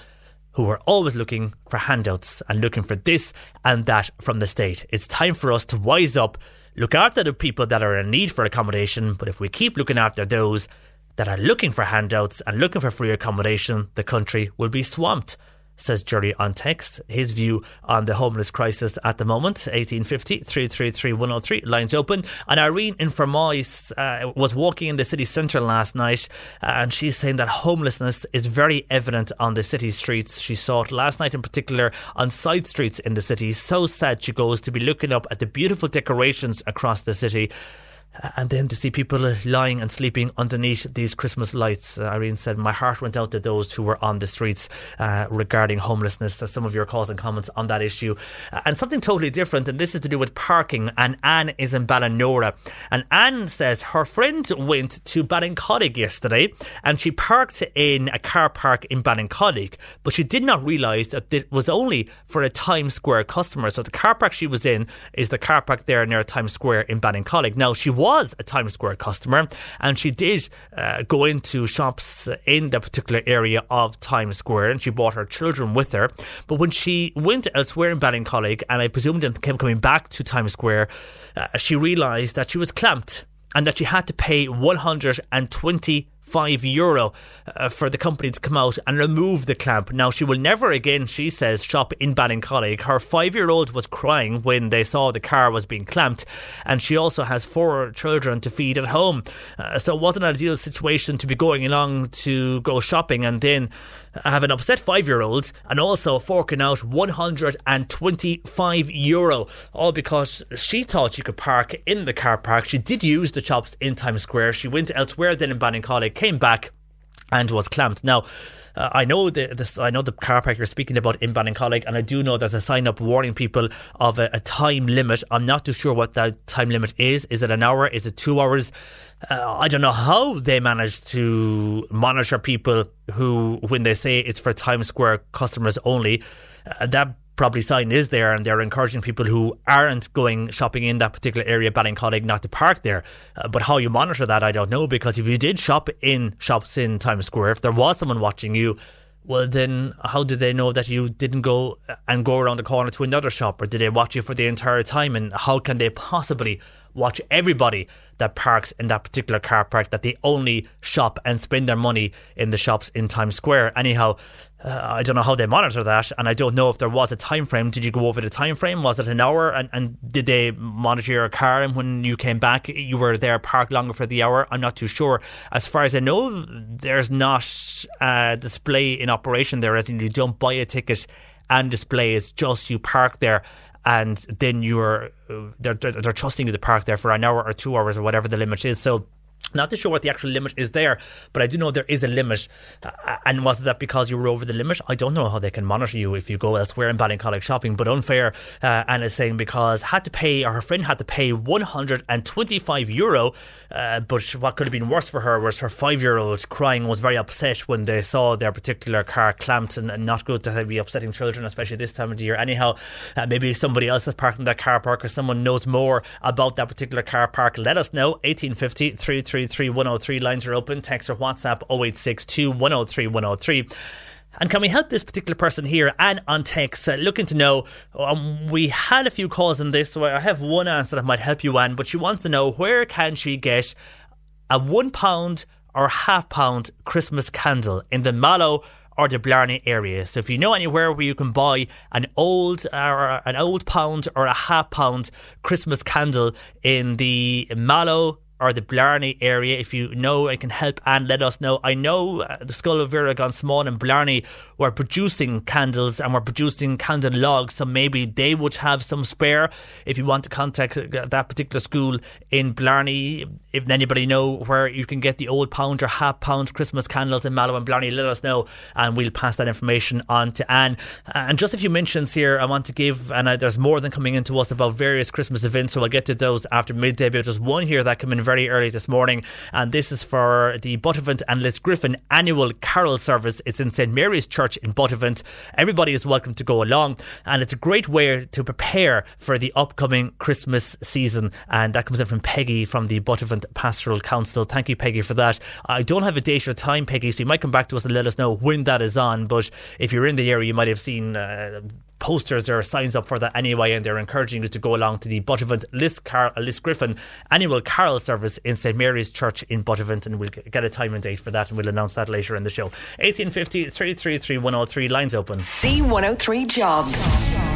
who are always looking for handouts and looking for this and that from the state. It's time for us to wise up, look after the people that are in need for accommodation, but if we keep looking after those that are looking for handouts and looking for free accommodation, the country will be swamped. Says Jerry on text. His view on the homeless crisis at the moment, 1850 333 103, lines open. And Irene in Fermoy uh, was walking in the city centre last night uh, and she's saying that homelessness is very evident on the city streets. She saw it last night in particular on side streets in the city. So sad she goes to be looking up at the beautiful decorations across the city. And then to see people lying and sleeping underneath these Christmas lights, uh, Irene said, My heart went out to those who were on the streets uh, regarding homelessness. Uh, some of your calls and comments on that issue. Uh, and something totally different, and this is to do with parking. And Anne is in Ballinora. And Anne says her friend went to Ballincollig yesterday and she parked in a car park in Ballincollig, but she did not realise that it was only for a Times Square customer. So the car park she was in is the car park there near Times Square in Ballincollig. Now, she was a Times Square customer and she did uh, go into shops in the particular area of Times Square and she brought her children with her. But when she went elsewhere in Ballincollig and I presume then came coming back to Times Square, uh, she realised that she was clamped and that she had to pay 120 five euro uh, for the company to come out and remove the clamp. Now she will never again, she says, shop in Ballincollig. Her five-year-old was crying when they saw the car was being clamped, and she also has four children to feed at home. Uh, so it wasn't an ideal situation to be going along to go shopping and then have an upset five-year-old and also forking out 125 euro, all because she thought she could park in the car park. She did use the shops in Times Square. She went elsewhere then in Ballincollig, came back and was clamped. Now, uh, I know the this, I know the car park you're speaking about in Ballincollig, and I do know there's a sign up warning people of a, a time limit. I'm not too sure what that time limit is. Is it an hour? Is it two hours? Uh, I don't know how they manage to monitor people who, when they say it's for Times Square customers only, uh, that probably sign is there and they're encouraging people who aren't going shopping in that particular area, Ballincollig, not to park there. Uh, but how you monitor that, I don't know, because if you did shop in shops in Times Square, if there was someone watching you, well, then how did they know that you didn't go and go around the corner to another shop, or did they watch you for the entire time? And how can they possibly watch everybody that parks in that particular car park that they only shop and spend their money in the shops in Times Square? Anyhow, uh, I don't know how they monitor that, and I don't know if there was a time frame. Did you go over the time frame? Was it an hour? And, and did they monitor your car? And when you came back, you were there parked longer for the hour. I'm not too sure. As far as I know, there's not a display in operation there, as in you don't buy a ticket and display. It's just you park there. And then you're uh, they're, they're, they're trusting you to park there for an hour or two hours or whatever the limit is. So not too sure what the actual limit is there, but I do know there is a limit. Uh, and was that because you were over the limit? I don't know how they can monitor you if you go elsewhere in Ballincollig shopping, but unfair. Uh, Anna is saying because had to pay, or her friend had to pay 125 euro. Uh, but what could have been worse for her was her five year old crying was very upset when they saw their particular car clamped and, and not good to be upsetting children, especially this time of the year. Anyhow, uh, maybe somebody else is parked in that car park or someone knows more about that particular car park. Let us know. 1850 333 103 lines are open. Text or WhatsApp 0862 103 103. And can we help this particular person here and on text uh, looking to know? Um, we had a few calls on this, so I have one answer that might help you, Anne. But she wants to know where can she get a one pound or half pound Christmas candle in the Mallow or the Blarney area. So if you know anywhere where you can buy an old or an old pound or a half pound Christmas candle in the Mallow or the Blarney area, if you know and can help and let us know. I know uh, the Scoil Mhuire gan Smál and Blarney were producing candles and were producing candle logs, so maybe they would have some spare. If you want to contact uh, that particular school in Blarney, if anybody know where you can get the old pound or half pound Christmas candles in Mallow and Blarney, let us know and we'll pass that information on to Anne. Uh, and just a few mentions here I want to give, and there's more than coming into us about various Christmas events, so I'll get to those after midday. But there's one here that came in very early this morning, and this is for the Buttevant and Lisgriffin annual carol service. It's in St Mary's Church in Buttevant. Everybody is welcome to go along, and it's a great way to prepare for the upcoming Christmas season. And that comes in from Peggy from the Buttevant Pastoral Council. Thank you, Peggy, for that. I don't have a date or time, Peggy, so you might come back to us and let us know when that is on. But if you're in the area, you might have seen. Uh, posters or signs up for that anyway, and they're encouraging you to go along to the Buttevant List, Car- Lisgriffin annual carol service in St Mary's Church in Buttevant, and we'll get a time and date for that, and we'll announce that later in the show. 1850 333 103, lines open. C103 Jobs.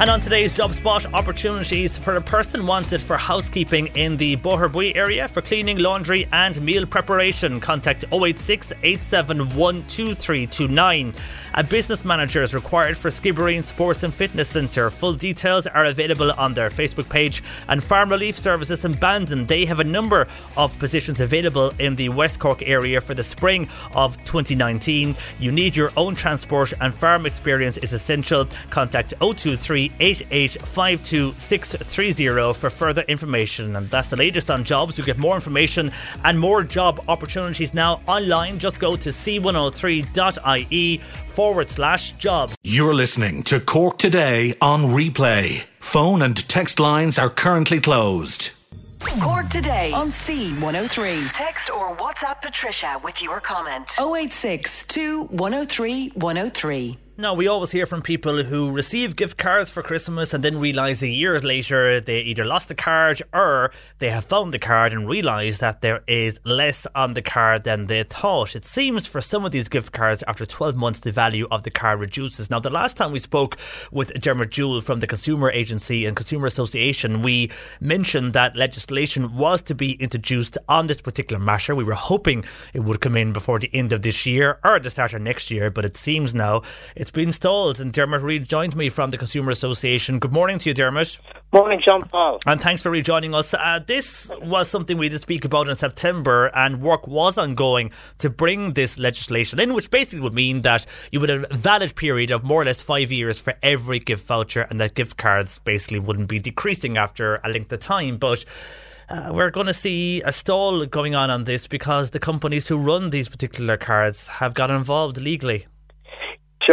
And on today's job spot, opportunities for a person wanted for housekeeping in the Boherbue area for cleaning, laundry, and meal preparation. Contact 086 871 2329. A business manager is required for Skibbereen Sports and Fitness Centre. Full details are available on their Facebook page. And Farm Relief Services in Bandon, they have a number of positions available in the West Cork area for the spring of 2019. You need your own transport and farm experience is essential. Contact 023 8852630 for further information. And that's the latest on jobs. You get more information and more job opportunities now online. Just go to c103.ie forward slash jobs. You're listening to Cork Today on replay. Phone and text lines are currently closed. Cork today on C103. Text or WhatsApp Patricia with your comment. 086 103 103. Now, we always hear from people who receive gift cards for Christmas and then realise a year later they either lost the card or they have found the card and realise that there is less on the card than they thought. It seems for some of these gift cards, after 12 months, the value of the card reduces. Now, the last time we spoke with Dermot Jewell from the Consumer Agency and Consumer Association, we mentioned that legislation was to be introduced on this particular matter. We were hoping it would come in before the end of this year or the start of next year, but it seems now it's been stalled. And Dermot Reid joined me from the Consumer Association. Good morning to you, Dermot. Morning, John Paul. And thanks for rejoining us. Uh, this was something we did speak about in September, and work was ongoing to bring this legislation in, which basically would mean that you would have a valid period of more or less five years for every gift voucher, and that gift cards basically wouldn't be decreasing after a length of time. But uh, we're going to see a stall going on on this because the companies who run these particular cards have got involved legally.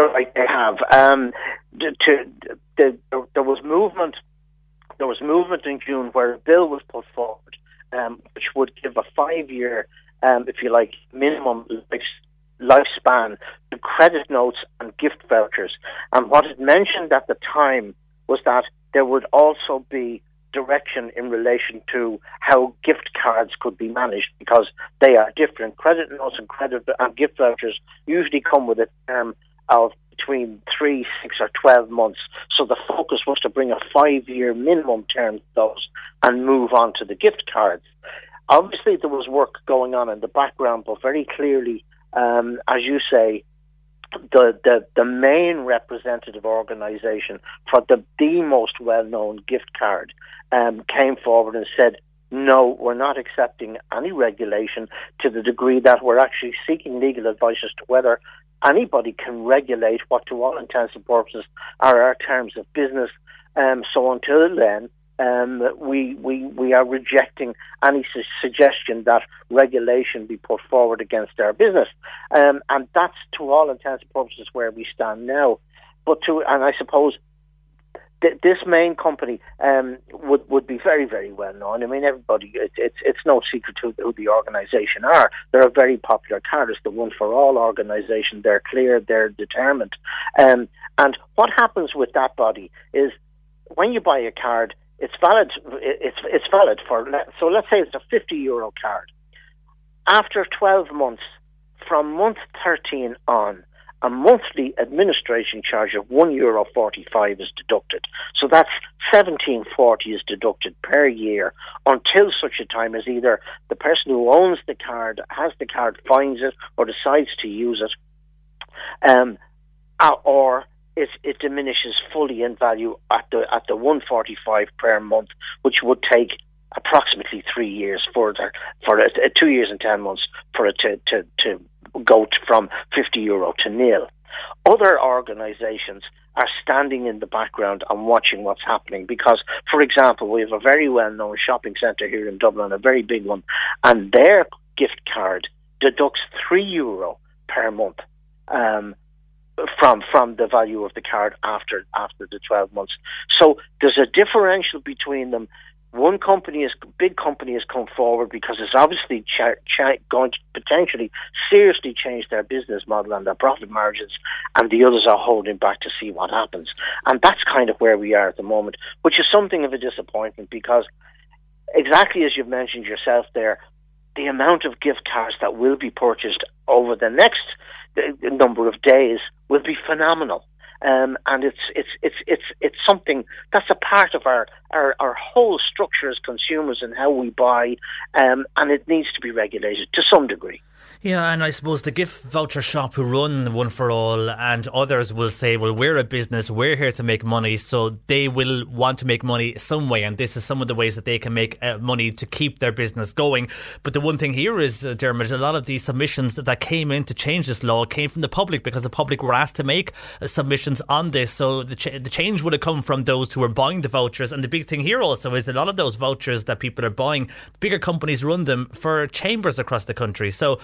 I I have. Um, to, to, the, there was movement. There was movement in June where a bill was put forward, um, which would give a five-year, um, if you like, minimum lifespan to credit notes and gift vouchers. And what it mentioned at the time was that there would also be direction in relation to how gift cards could be managed because they are different. Credit notes and credit and gift vouchers usually come with a term of between three, six, or twelve months. So the focus was to bring a five-year minimum term to those and move on to the gift cards. Obviously, there was work going on in the background, but very clearly, um, as you say, the, the the main representative organisation for the the most well known gift card um, came forward and said, no, we're not accepting any regulation to the degree that we're actually seeking legal advice as to whether anybody can regulate what, to all intents and purposes, are our terms of business. Um, so until then, um, we, we, we are rejecting any su- suggestion that regulation be put forward against our business. Um, and that's, to all intents and purposes, where we stand now. But to, and I suppose th- this main company um, would would be very very well known. I mean, everybody it, it's it's no secret who, who the organisation are. They're a very popular card. It's the one for all organisation. They're clear. They're determined. Um, and what happens with that body is when you buy a card, it's valid. It's it's valid for so let's say it's a fifty euro card. After twelve months, from month thirteen on, a monthly administration charge of one euro forty five is deducted. So that's seventeen forty is deducted per year until such a time as either the person who owns the card has the card finds it or decides to use it, um, uh, or it, it diminishes fully in value at the at the one forty five per month, which would take approximately three years further for it, uh, two years and ten months for it to to, to go t- from fifty euro to nil. Other organisations are standing in the background and watching what's happening because, for example, we have a very well known shopping centre here in Dublin, a very big one, and their gift card deducts three euro per month. Um, from from the value of the card after after the 12 months. So there's a differential between them. One company is big company has come forward because it's obviously going to potentially seriously change their business model and their profit margins, and the others are holding back to see what happens. And that's kind of where we are at the moment, which is something of a disappointment because exactly as you've mentioned yourself there, the amount of gift cards that will be purchased over the next uh, number of days will be phenomenal. Um, and it's it's it's it's it's something that's a part of our, our, our whole structure as consumers and how we buy, um, and it needs to be regulated to some degree. Yeah, and I suppose the gift voucher shop who run One for All and others will say, well, we're a business, we're here to make money, so they will want to make money some way, and this is some of the ways that they can make uh, money to keep their business going. But the one thing here is, uh, Dermot, a lot of these submissions that, that came in to change this law came from the public because the public were asked to make uh, submissions on this, so the, ch- the change would have come from those who were buying the vouchers. And the big thing here also is a lot of those vouchers that people are buying, bigger companies run them for chambers across the country. So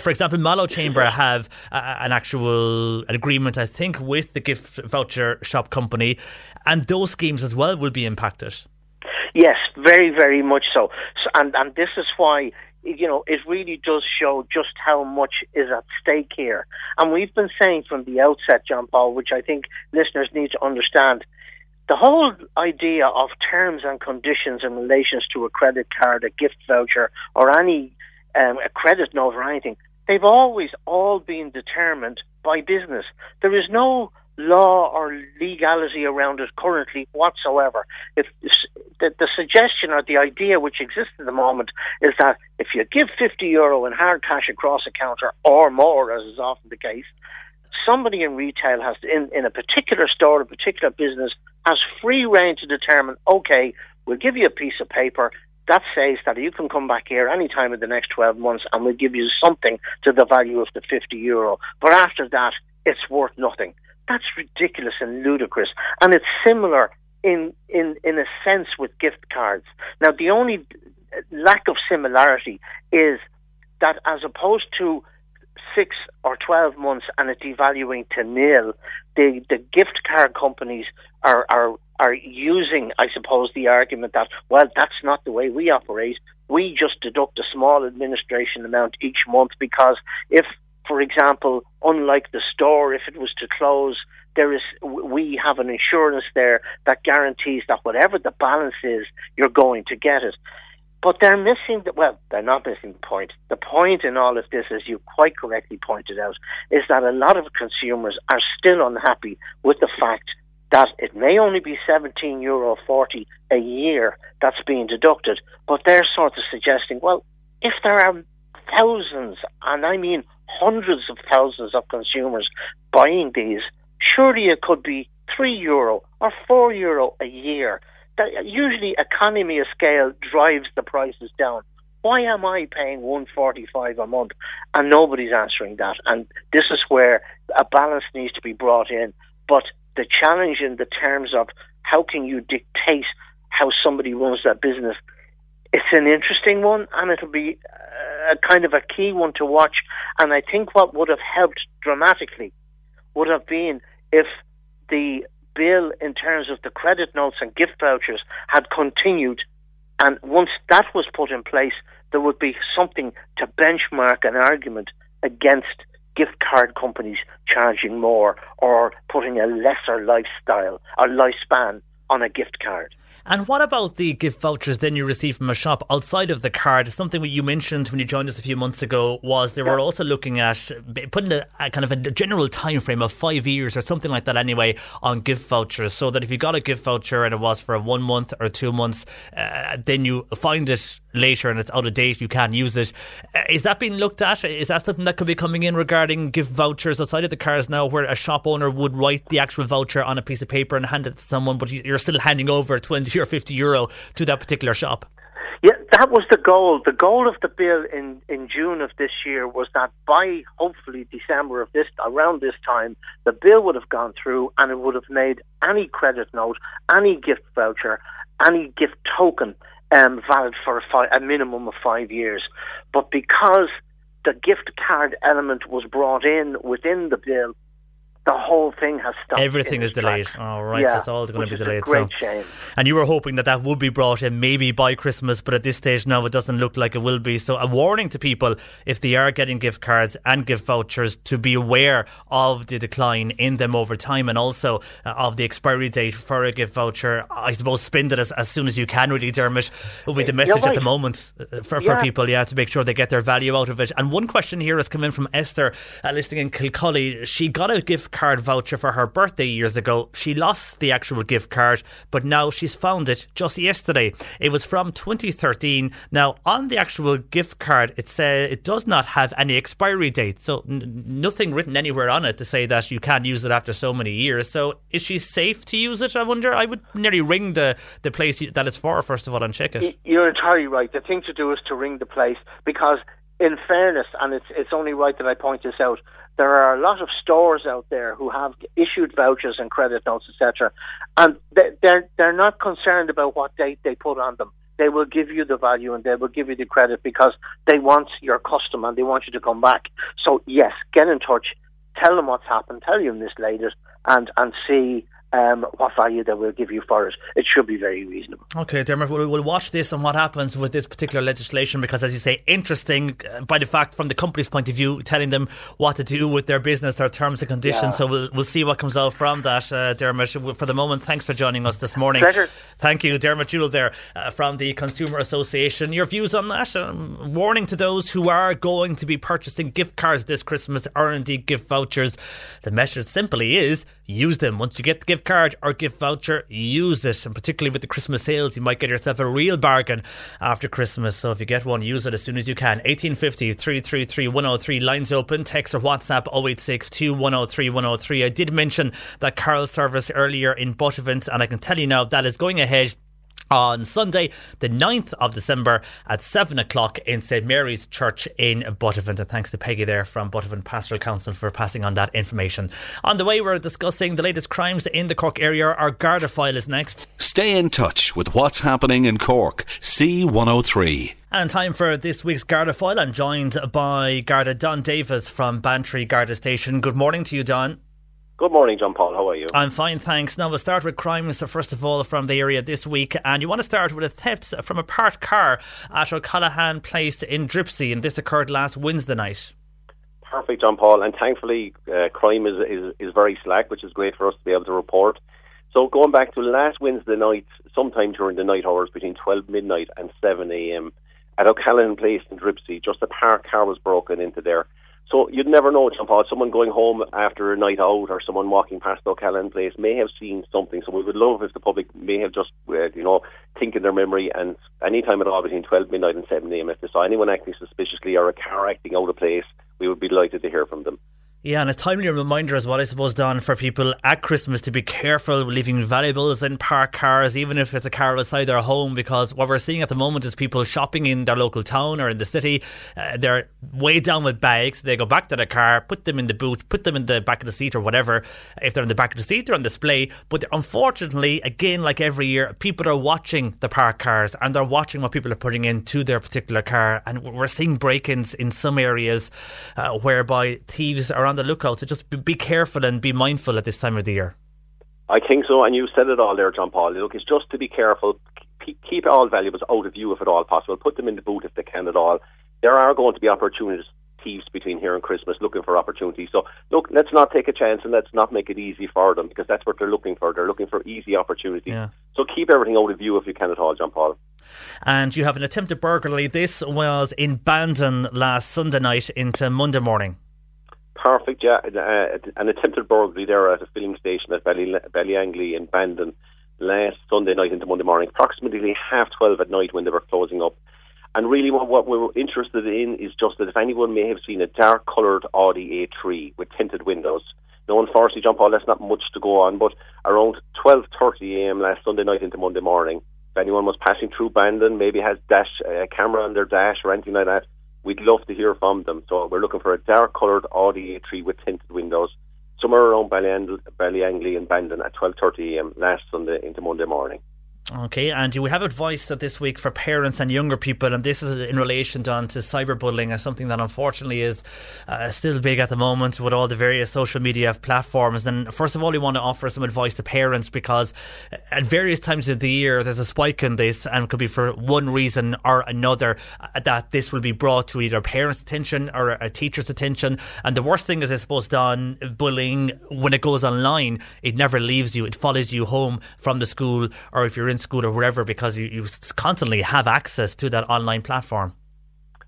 for example, Mallow Chamber have uh, an actual agreement, I think, with the gift voucher shop company, and those schemes as well will be impacted. Yes, very, very much so. so and and this is why you know it really does show just how much is at stake here. And we've been saying from the outset, John Paul, which I think listeners need to understand. The whole idea of terms and conditions in relation to a credit card, a gift voucher, or any um, a credit note or anything, they've always all been determined by business. There is no law or legality around it currently whatsoever. If the, the suggestion or the idea which exists at the moment is that if you give 50 euro in hard cash across a counter or more, as is often the case, somebody in retail has in, in a particular store, a particular business, has free reign to determine, okay, we'll give you a piece of paper that says that you can come back here any time in the next 12 months and we'll give you something to the value of the 50 euro. But after that, it's worth nothing. That's ridiculous and ludicrous. And it's similar in, in, in a sense with gift cards. Now, the only lack of similarity is that as opposed to six or 12 months and it devaluing to nil, the, the gift card companies are, are, are using, I suppose, the argument that, well, that's not the way we operate. We just deduct a small administration amount each month because if, for example, unlike the store, if it was to close, there is we have an insurance there that guarantees that whatever the balance is, you're going to get it. But they're missing the well, they're not missing the point. The point in all of this, as you quite correctly pointed out, is that a lot of consumers are still unhappy with the fact that it may only be seventeen euro forty a year that's being deducted, but they're sort of suggesting, well, if there are thousands, and I mean hundreds of thousands of consumers buying these, surely it could be three euro or four euro a year that usually economy of scale drives the prices down. Why am I paying one forty five a month and nobody's answering that? And this is where a balance needs to be brought in. But the challenge in the terms of how can you dictate how somebody runs that business, it's an interesting one, and it'll be uh, a kind of a key one to watch. And I think what would have helped dramatically would have been if the bill in terms of the credit notes and gift vouchers had continued, and once that was put in place, there would be something to benchmark an argument against gift card companies charging more or putting a lesser lifestyle or lifespan on a gift card. And what about the gift vouchers then you receive from a shop outside of the card? Something that you mentioned when you joined us a few months ago was they were also looking at putting a, a kind of a general time frame of five years or something like that anyway on gift vouchers, so that if you got a gift voucher and it was for a one month or two months, uh, then you find it later and it's out of date, you can't use it. Uh, is that being looked at? Is that something that could be coming in regarding gift vouchers outside of the cars now, where a shop owner would write the actual voucher on a piece of paper and hand it to someone, but you're still handing over 20 or 50 euro to that particular shop? Yeah, that was the goal. The goal of the bill in, in June of this year was that by hopefully December of this around this time, the bill would have gone through and it would have made any credit note, any gift voucher, any gift token um, valid for a, fi- a minimum of five years. But because the gift card element was brought in within the bill, the whole thing has stopped. Everything is delayed. All right, Yeah, so it's all going to be delayed. great so. shame. And you were hoping that that would be brought in maybe by Christmas, but at this stage now it doesn't look like it will be. So a warning to people if they are getting gift cards and gift vouchers to be aware of the decline in them over time and also uh, of the expiry date for a gift voucher. I suppose spend it as, as soon as you can, really, Dermot, will be the message at the moment uh, for, for Yeah. people, yeah, to make sure they get their value out of it. And one question here has come in from Esther, uh, listening in Kilcully. She got a gift card voucher for her birthday years ago. She lost the actual gift card, but now she's found it just yesterday. It was from 2013. Now, on the actual gift card, it says it does not have any expiry date, so n- nothing written anywhere on it to say that you can't use it after so many years. So, is she safe to use it? I wonder. I would nearly ring the the place that it's for first of all and check it. You're entirely right. The thing to do is to ring the place because, in fairness, and it's it's only right that I point this out. There are a lot of stores out there who have issued vouchers and credit notes, etc., and they- they're they're not concerned about what date they put on them. They will give you the value and they will give you the credit because they want your custom and they want you to come back. So yes, get in touch, tell them what's happened, tell them this later, and and see um, what value they will give you for it. It should be very reasonable. Okay, Dermot, we'll, we'll watch this and what happens with this particular legislation because, as you say, interesting uh, by the fact from the company's point of view, telling them what to do with their business, their terms and conditions. Yeah. So we'll, we'll see what comes out from that, uh, Dermot. For the moment, thanks for joining us this morning. Pleasure. Thank you, Dermot Jewell there uh, from the Consumer Association. Your views on that? Um, warning to those who are going to be purchasing gift cards this Christmas or indeed gift vouchers. The message simply is use them. Once you get the gift card or gift voucher, use it. And particularly with the Christmas sales, you might get yourself a real bargain after Christmas. So if you get one, use it as soon as you can. 1850 333 103 lines open. Text or WhatsApp 0862 103 103. I did mention that Carol service earlier in Buttevant, and I can tell you now that is going ahead on Sunday, the 9th of December at 7 o'clock in St Mary's Church in Buttevant. And thanks to Peggy there from Buttevant Pastoral Council for passing on that information. On the way, we're discussing the latest crimes in the Cork area. Our Garda file is next. Stay in touch with what's happening in Cork. C103. And time for this week's Garda file. I'm joined by Garda Don Davis from Bantry Garda Station. Good morning to you, Don. Good morning, John Paul. How are you? I'm fine, thanks. Now we'll start with crime, so first of all, from the area this week. And you want to start with a theft from a parked car at O'Callaghan Place in Dripsey. And this occurred last Wednesday night. Perfect, John Paul. And thankfully, uh, crime is, is is very slack, which is great for us to be able to report. So going back to last Wednesday night, sometime during the night hours between 12 midnight and 7 a.m. at O'Callaghan Place in Dripsey, just a parked car was broken into there. So you'd never know, John Paul. Someone going home after a night out or someone walking past O'Callaghan Place may have seen something. So we would love if the public may have just, uh, you know, think in their memory and any time at all between 12 midnight and 7 a.m. If they saw anyone acting suspiciously or a car acting out of place, we would be delighted to hear from them. Yeah, and a timely reminder as well, I suppose, Don, for people at Christmas to be careful leaving valuables in parked cars, even if it's a car outside their home, because what we're seeing at the moment is people shopping in their local town or in the city. Uh, they're way down with bags. They go back to the car, put them in the boot, put them in the back of the seat or whatever. If they're in the back of the seat, they're on display. But unfortunately, again, like every year, people are watching the parked cars and they're watching what people are putting into their particular car. And we're seeing break ins in some areas uh, whereby thieves are on the lookout. So just be- careful and be mindful at this time of the year. I think so, and you said it all there, John Paul. Look, it's just to be careful. Keep, keep all valuables out of view if at all possible. Put them in the boot if they can at all. There are going to be opportunities thieves between here and Christmas looking for opportunities. So look, let's not take a chance and let's not make it easy for them because that's what they're looking for. They're looking for easy opportunities. Yeah. So keep everything out of view if you can at all, John Paul. And you have an attempted burglary. This was in Bandon last Sunday night into Monday morning. Perfect, yeah. Uh, an attempted burglary there at a filling station at Belly Ballyangly in Bandon last Sunday night into Monday morning, approximately half twelve at night when they were closing up. And really, what, what we're interested in is just that if anyone may have seen a dark coloured Audi A3 with tinted windows. Now, unfortunately, John Paul, that's not much to go on, but around 12.30 a.m. last Sunday night into Monday morning, if anyone was passing through Bandon, maybe has dash a camera on their dash or anything like that, we'd love to hear from them. So we're looking for a dark coloured Audi A3 with tinted windows, somewhere around Ballyang- Ballyangly and Bandon at 12.30 a.m. last Sunday into Monday morning. Okay, and you have advice that this week for parents and younger people, and this is in relation to, cyberbullying, as something that unfortunately is uh, still big at the moment with all the various social media platforms. And first of all, we want to offer some advice to parents because at various times of the year there's a spike in this, and it could be for one reason or another uh, that this will be brought to either parents' attention or a teacher's attention. And the worst thing is, I suppose, Don, bullying when it goes online, it never leaves you; it follows you home from the school, or if you're in school or wherever, because you, you constantly have access to that online platform.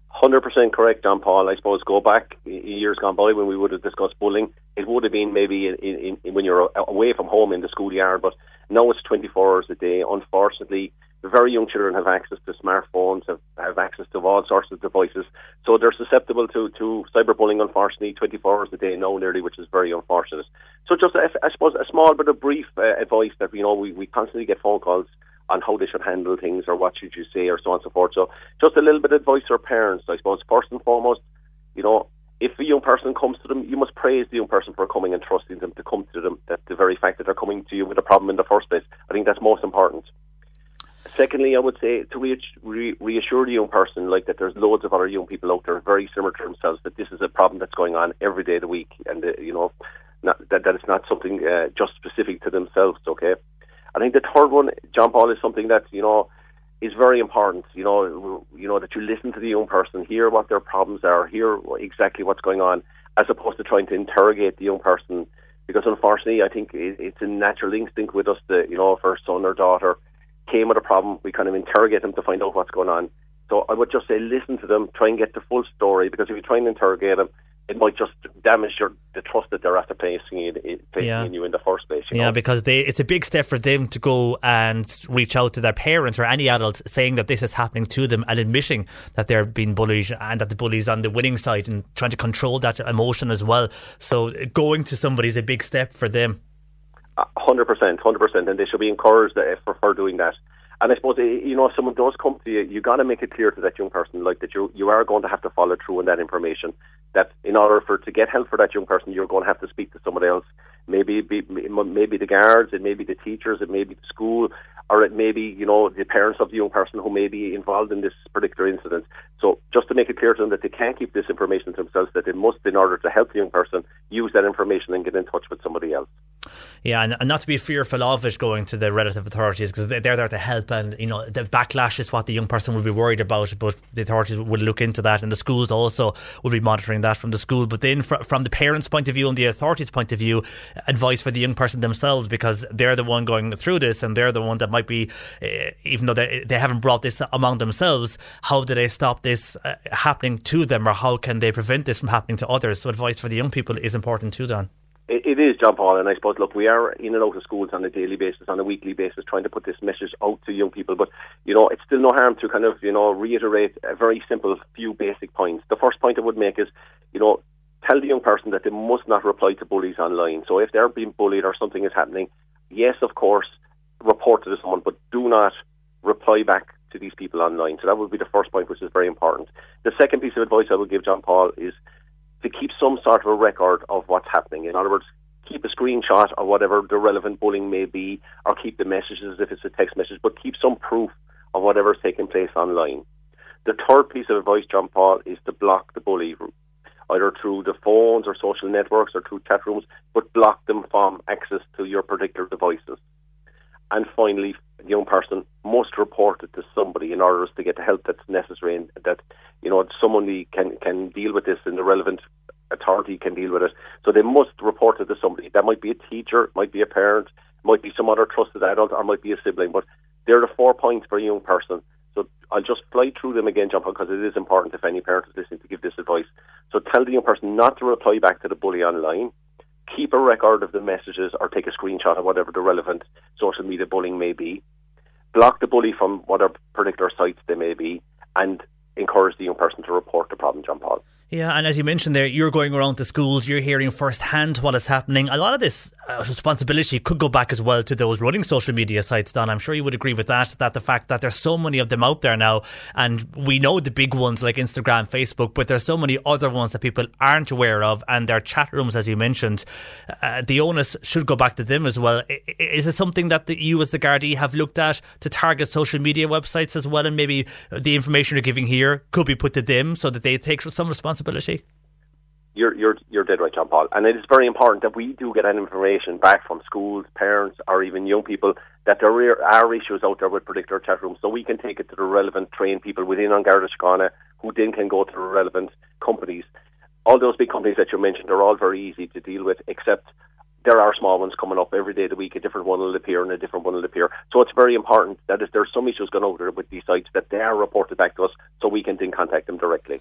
Hundred percent correct, John Paul. I suppose go back years gone by when we would have discussed bullying. It would have been maybe in, in, in when you're away from home in the schoolyard, but now it's twenty four hours a day. Unfortunately, very young children have access to smartphones, have, have access to all sorts of devices, so they're susceptible to to cyberbullying. Unfortunately, twenty four hours a day now, nearly, which is very unfortunate. So, just I suppose a small bit of brief uh, advice that you know we, we constantly get phone calls on how they should handle things or what should you say or so on and so forth. So just a little bit of advice for parents, I suppose. First and foremost, you know, if a young person comes to them, you must praise the young person for coming and trusting them to come to them. That the very fact that they're coming to you with a problem in the first place, I think that's most important. Secondly, I would say to re- re- reassure the young person, like that there's loads of other young people out there very similar to themselves, that this is a problem that's going on every day of the week, and uh, you know, not, that that it's not something uh, just specific to themselves. Okay. I think the third one, John Paul, is something that you know is very important. You know, you know that you listen to the young person, hear what their problems are, hear exactly what's going on, as opposed to trying to interrogate the young person. Because unfortunately, I think it, it's a natural instinct with us that you know, if our son or daughter came with a problem, we kind of interrogate them to find out what's going on. So I would just say listen to them, try and get the full story. Because if you try and interrogate them, it might just damage your the trust that they're after placing in, placing Yeah. in you in the first place. You Yeah, know? because they it's a big step for them to go and reach out to their parents or any adult saying that this is happening to them and admitting that they're being bullied and that the bully's on the winning side and trying to control that emotion as well. So going to somebody is a big step for them. Hundred percent, hundred percent, and they should be encouraged uh, for, for doing that. And I suppose uh, you know if someone does come to you, you got to make it clear to that young person, like that you you are going to have to follow through on that information. That in order for to get help for that young person, you're going to have to speak to somebody else. Maybe be maybe the guards, it may be the teachers, it may be the school, or it may be you know the parents of the young person who may be involved in this particular incident. So just to make it clear to them that they can't keep this information to themselves, that they must, in order to help the young person, use that information and get in touch with somebody else. Yeah, and, and not to be fearful of it going to the relative authorities because they're there to help, and you know the backlash is what the young person will be worried about. But the authorities will look into that, and the schools also will be monitoring that from the school. But then, fr- from the parents' point of view and the authorities' point of view, advice for the young person themselves because they're the one going through this, and they're the one that might be, uh, even though they they haven't brought this among themselves, how do they stop this uh, happening to them, or how can they prevent this from happening to others? So, advice for the young people is important too, Don. It is, John Paul, and I suppose, look, we are in and out of schools on a daily basis, on a weekly basis, trying to put this message out to young people. But, you know, it's still no harm to kind of, you know, reiterate a very simple few basic points. The first point I would make is, you know, tell the young person that they must not reply to bullies online. So if they're being bullied or something is happening, yes, of course, report to someone, but do not reply back to these people online. So that would be the first point, which is very important. The second piece of advice I would give John Paul is to keep some sort of a record of what's happening. In other words, keep a screenshot of whatever the relevant bullying may be, or keep the messages if it's a text message, but keep some proof of whatever's taking place online. The third piece of advice, John Paul, is to block the bully. I either through the phones or social networks or through chat rooms, but block them from access to your particular devices. And finally, the young person must report it to somebody in order to get the help that's necessary and that, you know, someone can, can deal with this and the relevant authority can deal with it. So they must report it to somebody. That might be a teacher, might be a parent, might be some other trusted adult, or might be a sibling. But they're the four points for a young person. So I'll just fly through them again, John, because it is important if any parent is listening to give this advice. So tell the young person not to reply back to the bully online. Keep a record of the messages or take a screenshot of whatever the relevant social media bullying may be. Block the bully from whatever particular sites they may be, and encourage the young person to report the problem, John Paul. Yeah, and as you mentioned there, you're going around to schools, you're hearing firsthand what is happening. A lot of this uh, responsibility could go back as well to those running social media sites, Don. I'm sure you would agree with that, that the fact that there's so many of them out there now, and we know the big ones like Instagram, Facebook, but there's so many other ones that people aren't aware of, and their chat rooms, as you mentioned, uh, the onus should go back to them as well. Is it something that the, you as the Gardaí have looked at to target social media websites as well, and maybe the information you're giving here could be put to them so that they take some responsibility? You're, you're, you're dead right, John Paul. And it is very important that we do get that information back from schools, parents, or even young people that there are issues out there with particular chat rooms so we can take it to the relevant trained people within An Garda Síochána who then can go to the relevant companies. All those big companies that you mentioned are all very easy to deal with, except there are small ones coming up every day of the week. A different one will appear and a different one will appear. So it's very important that if there's some issues going on there with these sites, that they are reported back to us so we can then contact them directly.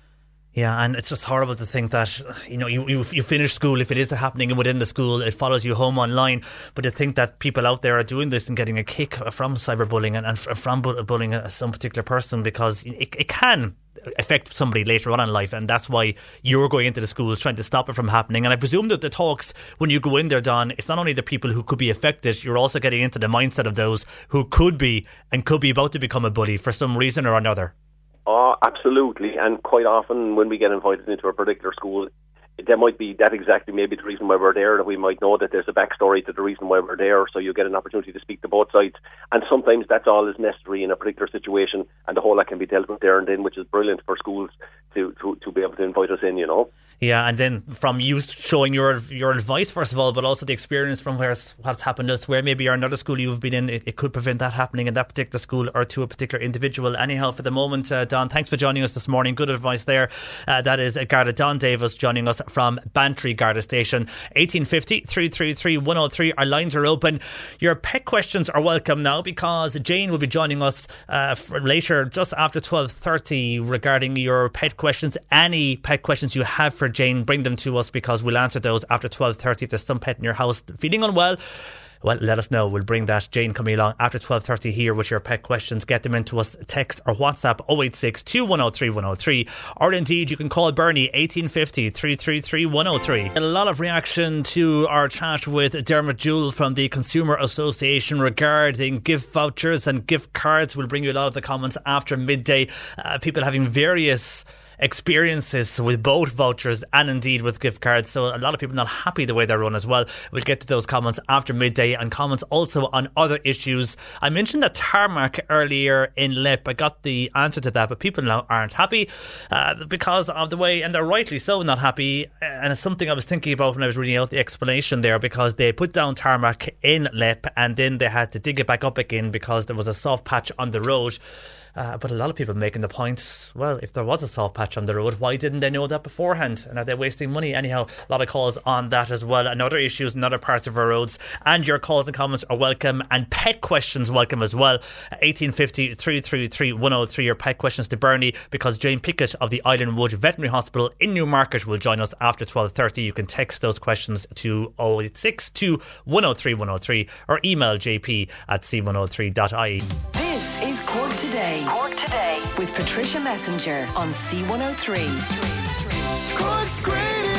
Yeah, and it's just horrible to think that you know you, you you finish school if it is happening within the school, it follows you home online. But to think that people out there are doing this and getting a kick from cyberbullying and, and from bullying some particular person because it, it can affect somebody later on in life, and that's why you're going into the schools trying to stop it from happening. And I presume that the talks when you go in there, Don, it's not only the people who could be affected, you're also getting into the mindset of those who could be and could be about to become a bully for some reason or another. Oh, absolutely. And quite often when we get invited into a particular school, there might be that exactly maybe the reason why we're there, that we might know that there's a backstory to the reason why we're there, so you get an opportunity to speak to both sides. And sometimes that's all is necessary in a particular situation, and the whole that can be dealt with there and then, which is brilliant for schools to, to, to be able to invite us in, you know. Yeah, and then from you showing your your advice first of all, but also the experience from where what's happened elsewhere, maybe or another school you've been in, it, it could prevent that happening in that particular school or to a particular individual. Anyhow, for the moment, uh, Don, thanks for joining us this morning. Good advice there. Uh, that is Garda Don Davis joining us from Bantry Garda Station, 1850 333 103. Our lines are open. Your pet questions are welcome now because Jane will be joining us uh, later, just after 12.30 regarding your pet questions. Any pet questions you have for Jane, bring them to us because we'll answer those after 12.30. If there's some pet in your house feeling unwell, well, let us know. We'll bring that Jane coming along after 12.30 here with your pet questions. Get them into us, text or WhatsApp 086 2103 103. Or indeed, you can call Bernie 1850 333 103. A lot of reaction to our chat with Dermot Jewell from the Consumer Association regarding gift vouchers and gift cards. We'll bring you a lot of the comments after midday. Uh, people having various experiences with both vouchers and indeed with gift cards. So a lot of people not happy the way they're run as well. We'll get to those comments after midday and comments also on other issues. I mentioned the tarmac earlier in Leap. I got the answer to that, but people now aren't happy uh, because of the way, and they're rightly so not happy. And it's something I was thinking about when I was reading out the explanation there because they put down tarmac in Leap and then they had to dig it back up again because there was a soft patch on the road. Uh, but a lot of people making the point, well, if there was a soft patch on the road, why didn't they know that beforehand? And are they wasting money? Anyhow, a lot of calls on that as well, and other issues in other parts of our roads. And your calls and comments are welcome, and pet questions welcome as well. 1850 333 103, your pet questions to Bernie, because Jane Pickett of the Island Wood Veterinary Hospital in Newmarket will join us after 12.30. You can text those questions to 086 103 103 or email jp at c103.ie. Today. Cork Today with Patricia Messinger on C103. Cork's greatest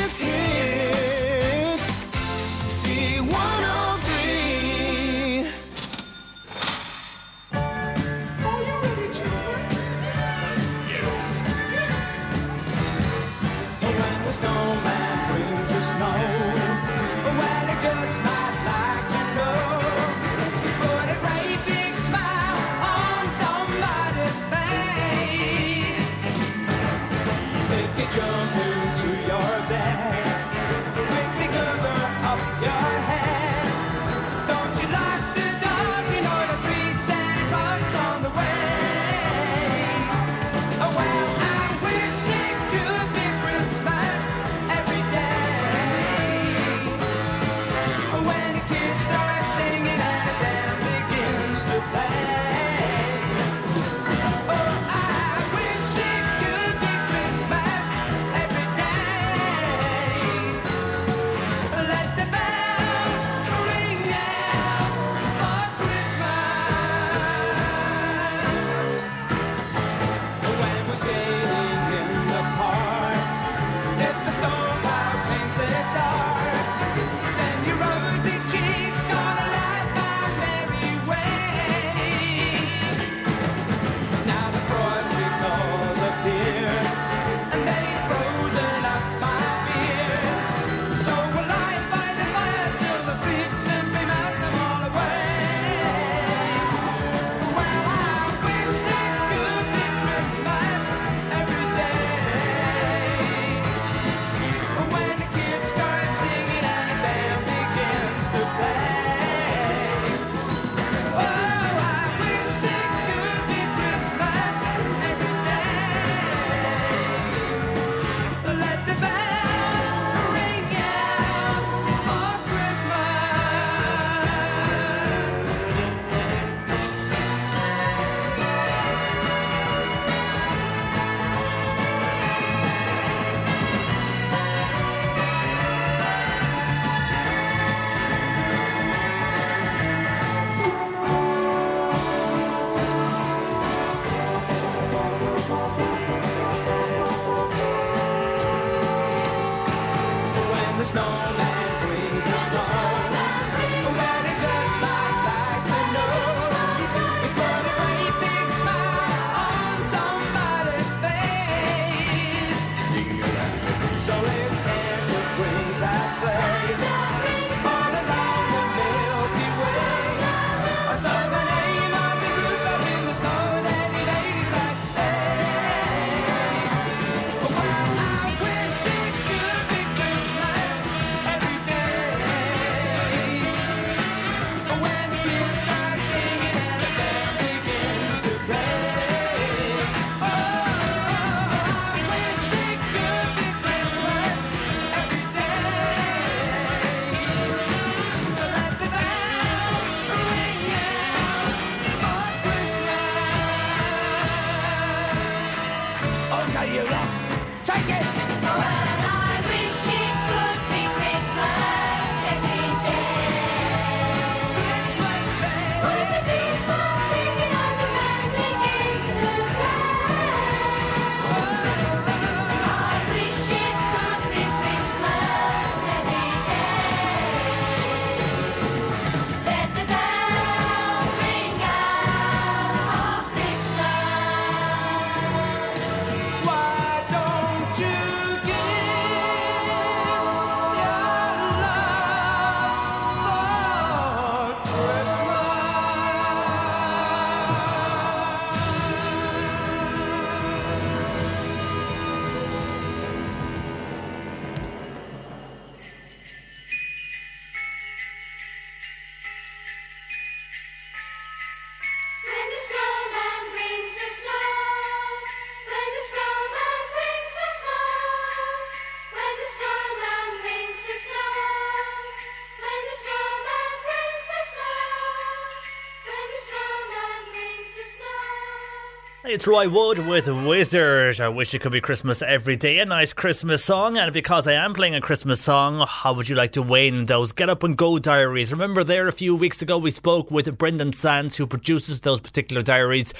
It's Roy Wood with Wizzard. I wish it could be Christmas every day. A nice Christmas song. And because I am playing a Christmas song, how would you like to win those Get Up and Go diaries? Remember there a few weeks ago we spoke with Brendan Sands who produces those particular diaries.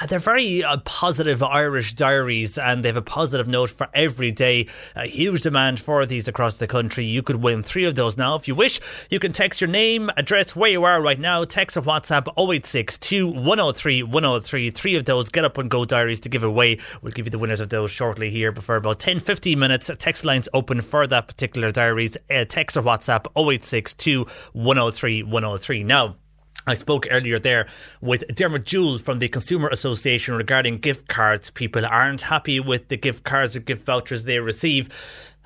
Uh, They're very uh, positive Irish diaries and they have a positive note for every day. A huge demand for these across the country. You could win three of those now if you wish. You can text your name, address, where you are right now. Text or WhatsApp 0862 103 103. Three of those Get Up and Go diaries to give away. We'll give you the winners of those shortly here. But for about 10 15 minutes, text lines open for that particular diaries. Uh, text or WhatsApp 0862 103 103. Now, I spoke earlier there with Dermot Jewell from the Consumer Association regarding gift cards. People aren't happy with the gift cards or gift vouchers they receive.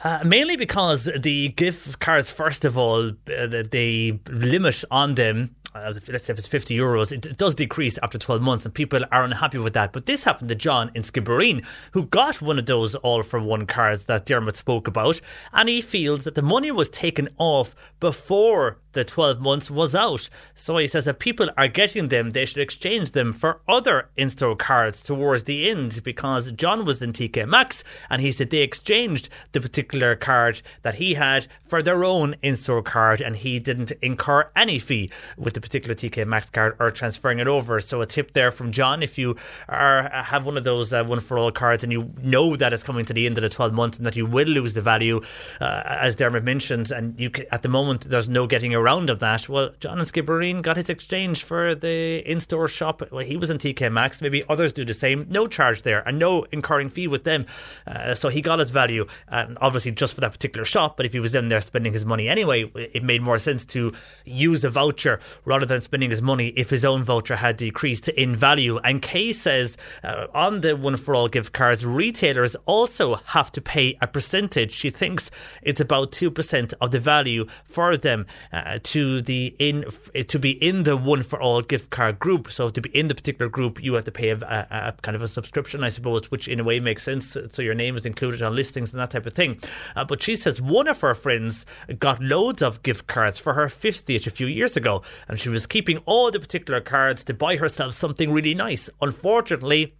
Uh, mainly because the gift cards, first of all, uh, the, the limit on them uh, let's say if it's 50 euros, it, does decrease after 12 months, and people are unhappy with that. But this happened to John in Skibbereen, who got one of those all for one cards that Dermot spoke about, and he feels that the money was taken off before the 12 months was out. So he says if people are getting them, they should exchange them for other in store cards towards the end because John was in TK Maxx and he said they exchanged the particular card that he had for their own in store card and he didn't incur any fee with the particular TK Maxx card or transferring it over. So a tip there from John if you are have one of those uh, one for all cards and you know that it's coming to the end of the 12 months and that you will lose the value, uh, as Dermot mentioned, and you ca at the moment there's no getting around of that. Well, John and Skibbereen got his exchange for the in-store shop. Well, he was in TK Maxx. Maybe others do the same. No charge there and no incurring fee with them. Uh, so he got his value, and obviously just for that particular shop. But if he was in there spending his money anyway, it made more sense to use a voucher rather than spending his money if his own voucher had decreased in value. And Kay says uh, on the one for all gift cards, retailers also have to pay a percentage. She thinks it's about two percent of the value for them uh, to the in to be in the one for all gift card group. So to be in the particular group, you have to pay a, a, a kind of a subscription, I suppose, which in a way makes sense. So your name is included on listings and that type of thing. Uh, but she says one of her friends got loads of gift cards for her 50th a few years ago, and she was keeping all the particular cards to buy herself something really nice. Unfortunately,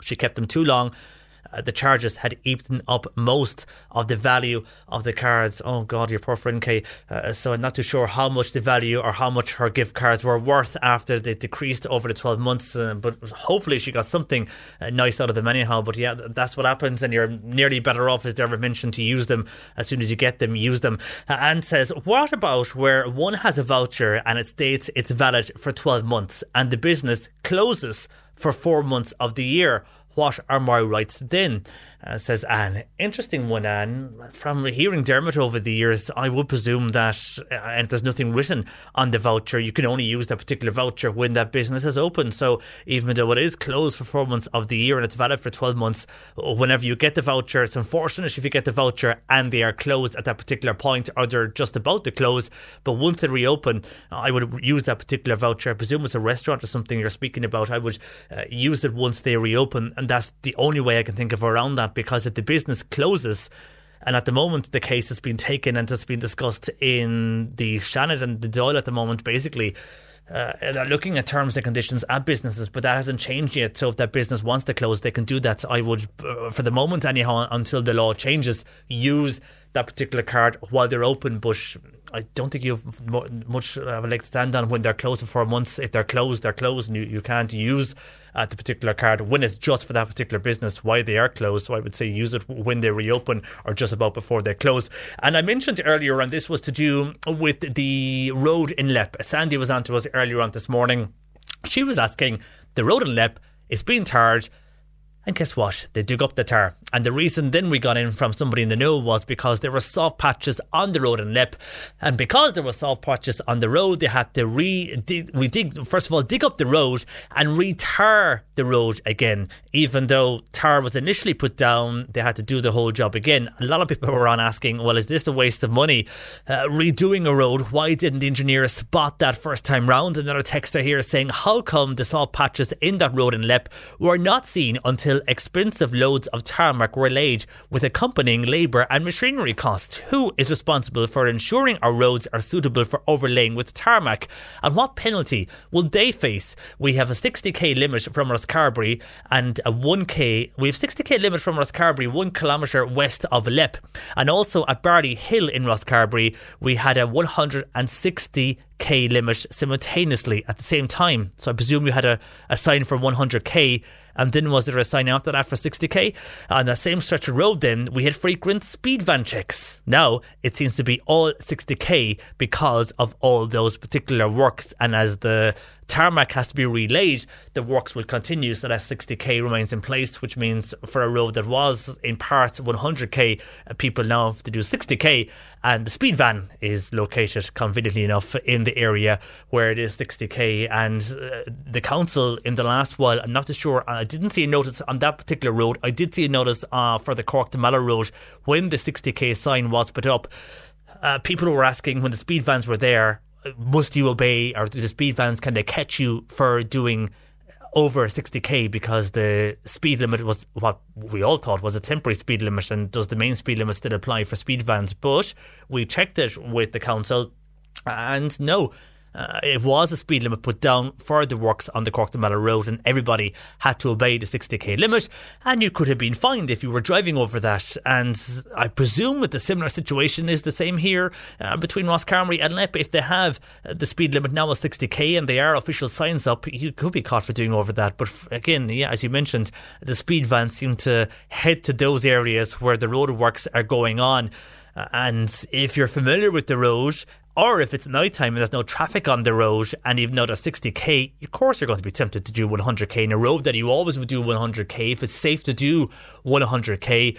she kept them too long uh, the charges had eaten up most of the value of the cards. Oh God, your poor friend Kay. Uh, so I'm not too sure how much the value or how much her gift cards were worth after they decreased over the 12 months. Uh, but hopefully she got something uh, nice out of them anyhow. But yeah, that's what happens, and you're nearly better off, as Deborah mentioned, to use them as soon as you get them. Use them. Uh, Anne says, what about where one has a voucher and it states it's valid for 12 months, and the business closes for four months of the year? What are my rights then? Uh, says Anne. Interesting one, Anne. From hearing Dermot over the years, I would presume that, uh, and there's nothing written on the voucher, you can only use that particular voucher when that business is open. So even though it is closed for four months of the year and it's valid for 12 months, whenever you get the voucher, it's unfortunate if you get the voucher and they are closed at that particular point or they're just about to close. But once they reopen, I would use that particular voucher. I presume it's a restaurant or something you're speaking about. I would uh, use it once they reopen, and that's the only way I can think of around that because if the business closes, and at the moment, the case has been taken and has been discussed in the Seanad and the Dáil at the moment, basically. Uh, they're looking at terms and conditions at businesses, but that hasn't changed yet. So if that business wants to close, they can do that. I would, uh, for the moment anyhow, until the law changes, use that particular card while they're open. But I don't think you have much of a leg to stand on when they're closed for four months. If they're closed, they're closed, and you, you can't use uh, the particular card when it's just for that particular business why they are closed. So I would say use it when they reopen or just about before they close. And I mentioned earlier, and this was to do with the road in Leap. Sandy was on to us earlier on this morning. She was asking the road in Leap is being tarred. And guess what? They dug up the tar. And the reason then we got in from somebody in the know was because there were soft patches on the road in Leap. And because there were soft patches on the road, they had to re dig, first of all dig up the road and re-tar the road again. Even though tar was initially put down, they had to do the whole job again. A lot of people were on asking, well, is this a waste of money? Uh, redoing a road, why didn't the engineer spot that first time round? Another texter here saying, how come the soft patches in that road in Leap were not seen until expensive loads of tarmac were laid with accompanying labour and machinery costs. Who is responsible for ensuring our roads are suitable for overlaying with tarmac? And what penalty will they face? We have a 60k limit from Rosscarbery and a 1k. We have 60k limit from Rosscarbery, one kilometre west of Leap. And also at Barley Hill in Rosscarbery, we had a 160k limit simultaneously at the same time. So I presume you had a, a sign for 100k and then was there a sign after that for 60k? On the same stretch of road, then we had frequent speed van checks. Now it seems to be all 60k because of all those particular works, and as the tarmac has to be relayed, the works will continue. So that 60k remains in place, which means for a road that was in part 100k, uh, people now have to do 60k. And the speed van is located conveniently enough in the area where it is 60k. And uh, the council in the last while, I'm not too sure, I didn't see a notice on that particular road. I did see a notice uh, for the Cork to Mallow road when the 60k sign was put up. Uh, people were asking when the speed vans were there, must you obey or the speed vans can they catch you for doing over 60k because the speed limit was what we all thought was a temporary speed limit and does the main speed limit still apply for speed vans? But we checked it with the council and no uh, it was a speed limit put down for the works on the Cork to Mallow Road, and everybody had to obey the 60k limit. And you could have been fined if you were driving over that. And I presume that the similar situation is the same here uh, between Rosscarbery and Leap. If they have uh, the speed limit now of 60k and they are official signs up, you could be caught for doing over that. But again, yeah, as you mentioned, the speed vans seem to head to those areas where the road works are going on. Uh, and if you're familiar with the road, or if it's nighttime and there's no traffic on the road and you've another 60k, of course you're going to be tempted to do 100k in a road that you always would do 100k. If it's safe to do 100k,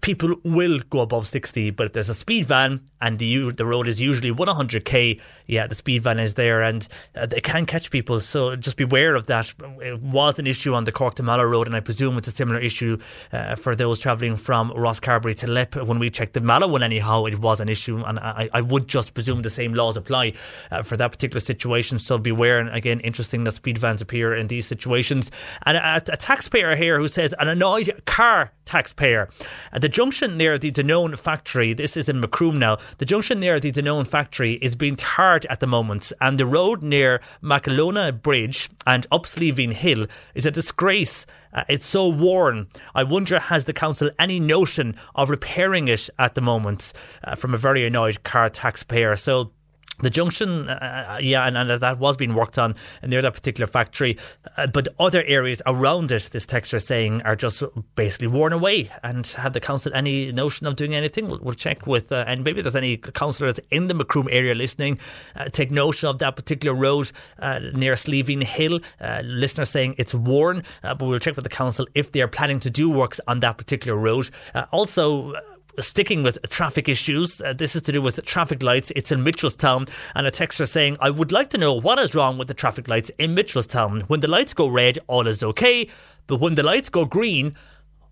people will go above 60. But if there's a speed van and the the road is usually 100k, yeah, the speed van is there and uh, they can catch people. So just beware of that. It was an issue on the Cork to Mallow road, and I presume it's a similar issue uh, for those travelling from Rosscarbery to Leap. When we checked the Mallow one, anyhow, it was an issue, and I, I would just presume the same laws apply uh, for that particular situation. So beware. And again, interesting that speed vans appear in these situations. And a, a taxpayer here who says an annoyed car taxpayer. At the junction near the Danone factory, this is in Macroom now, the junction near the Danone factory is being tarred at the moment, and the road near Macalona Bridge and Upsleeving Hill is a disgrace. Uh, it's so worn. I wonder, has the council any notion of repairing it at the moment? Uh, from a very annoyed car taxpayer. So the junction, uh, yeah, and, and that was being worked on near that particular factory. Uh, but other areas around it, this texter is saying, are just basically worn away. And have the council any notion of doing anything? We'll, we'll check with, uh, and maybe there's any councillors in the Macroom area listening, uh, take notion of that particular road uh, near Sleeving Hill. Uh, listeners saying it's worn, uh, but we'll check with the council if they are planning to do works on that particular road. Uh, also, Sticking with traffic issues, uh, this is to do with traffic lights. It's in Mitchelstown, and a texter saying, I would like to know what is wrong with the traffic lights in Mitchelstown. When the lights go red, all is okay, but when the lights go green,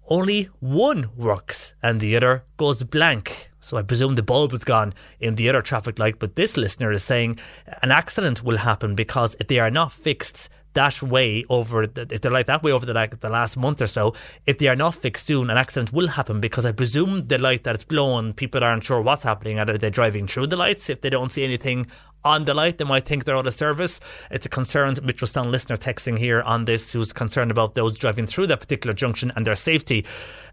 only one works and the other goes blank. So I presume the bulb is gone in the other traffic light. But this listener is saying an accident will happen because if they are not fixed that way over, the, if they're like that way over the, like, the last month or so, if they are not fixed soon, an accident will happen because I presume the light that it's blowing, people aren't sure what's happening. Are they driving through the lights? If they don't see anything on the light, they might think they're out of service. It's a concerned Mitchelstown listener texting here on this who's concerned about those driving through that particular junction and their safety.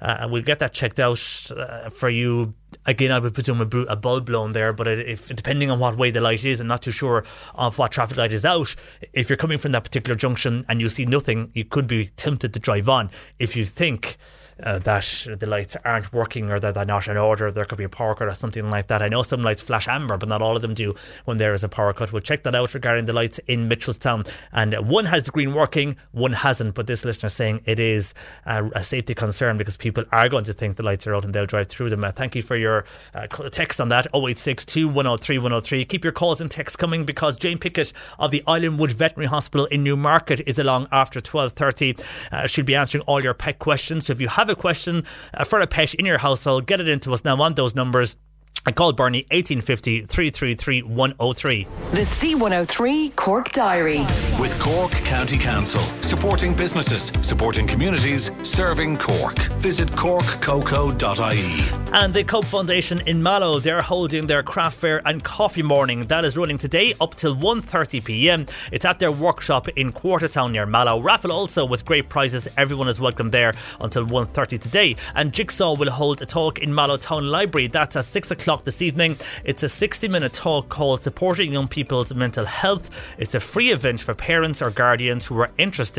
Uh, we'll get that checked out uh, for you. Again, I would presume a, a bulb blown there, but if depending on what way the light is, I'm not too sure of what traffic light is out. If you're coming from that particular junction and you see nothing, you could be tempted to drive on. If you think uh, that the lights aren't working or that they're not in order. There could be a power cut or something like that. I know some lights flash amber, but not all of them do when there is a power cut. We'll check that out regarding the lights in Mitchelstown. And one has the green working, one hasn't. But this listener is saying it is a, a safety concern because people are going to think the lights are out and they'll drive through them. Uh, thank you for your uh, text on that 0862 103 103. Keep your calls and texts coming because Jane Pickett of the Islandwood Veterinary Hospital in Newmarket is along after 12.30. Uh, she'll be answering all your pet questions. So if you have a question uh, for a pet in your household, get it into us now on those numbers. I call Barney 1850 333 103. The C103 Cork Diary. With Cork County Council, supporting businesses, supporting communities, serving Cork. Visit corkcoco.ie. And the Cope Foundation in Mallow, they're holding their craft fair and coffee morning. That is running today up till 1.30 pm. It's at their workshop in Quartertown near Mallow. Raffle also with great prizes. Everyone is welcome there until 1.30 today. And Jigsaw will hold a talk in Mallow Town Library. That's at 6 o'clock this evening. It's a 60 minute talk called Supporting Young People's Mental Health. It's a free event for parents or guardians who are interested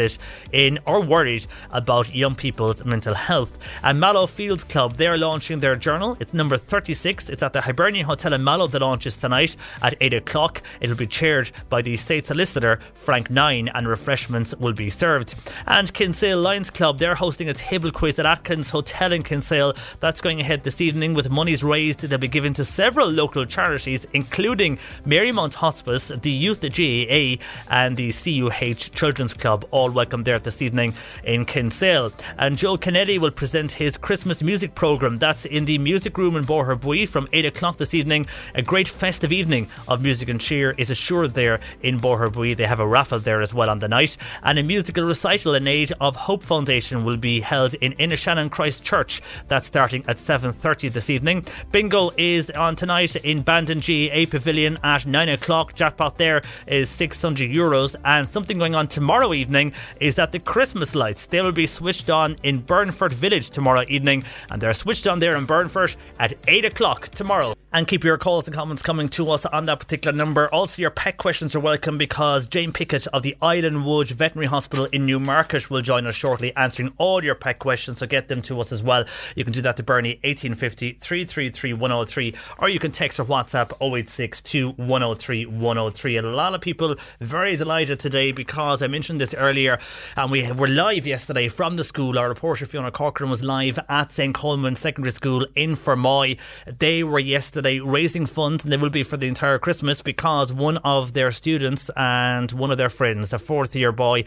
in or worried about young people's mental health. And Mallow Fields Club, they're launching their journal. It's number 36. It's at the Hibernian Hotel in Mallow. The launch is tonight at 8 o'clock. It'll be chaired by the State Solicitor, Frank Nyhan, and refreshments will be served. And Kinsale Lions Club, they're hosting a table quiz at Actons Hotel in Kinsale. That's going ahead this evening with monies raised. They'll be given to several local charities, including Marymount Hospice, the Youth GAA, and the CUH Children's Club, all welcome there this evening in Kinsale. And Joe Kennedy will present his Christmas music programme. That's in the music room in Boherbue from 8 o'clock this evening. A great festive evening of music and cheer is assured there in Boherbue. They have a raffle there as well on the night. And a musical recital in aid of Hope Foundation will be held in Innishannon Christ Church. That's starting at 7.30 this evening. Bingo is on tonight in Bandon GA Pavilion at 9 o'clock. Jackpot there is 600 euros. And something going on tomorrow evening is that the Christmas lights, they will be switched on in Burnfort Village tomorrow evening. And they're switched on there in Burnfort at 8 o'clock tomorrow. And keep your calls and comments coming to us on that particular number. Also, your pet questions are welcome because Jane Pickett of the Island Wood Veterinary Hospital in Newmarket will join us shortly answering all your pet questions. So get them to us as well. You can do that to Bernie 1850 333 103 or you can text or WhatsApp 0862 103 103. And a lot of people very delighted today because I mentioned this earlier and we were live yesterday from the school. Our reporter Fiona Corcoran was live at St. Colman Secondary School in Fermoy. They were yesterday raising funds and they will be for the entire Christmas because one of their students and one of their friends, a fourth year boy,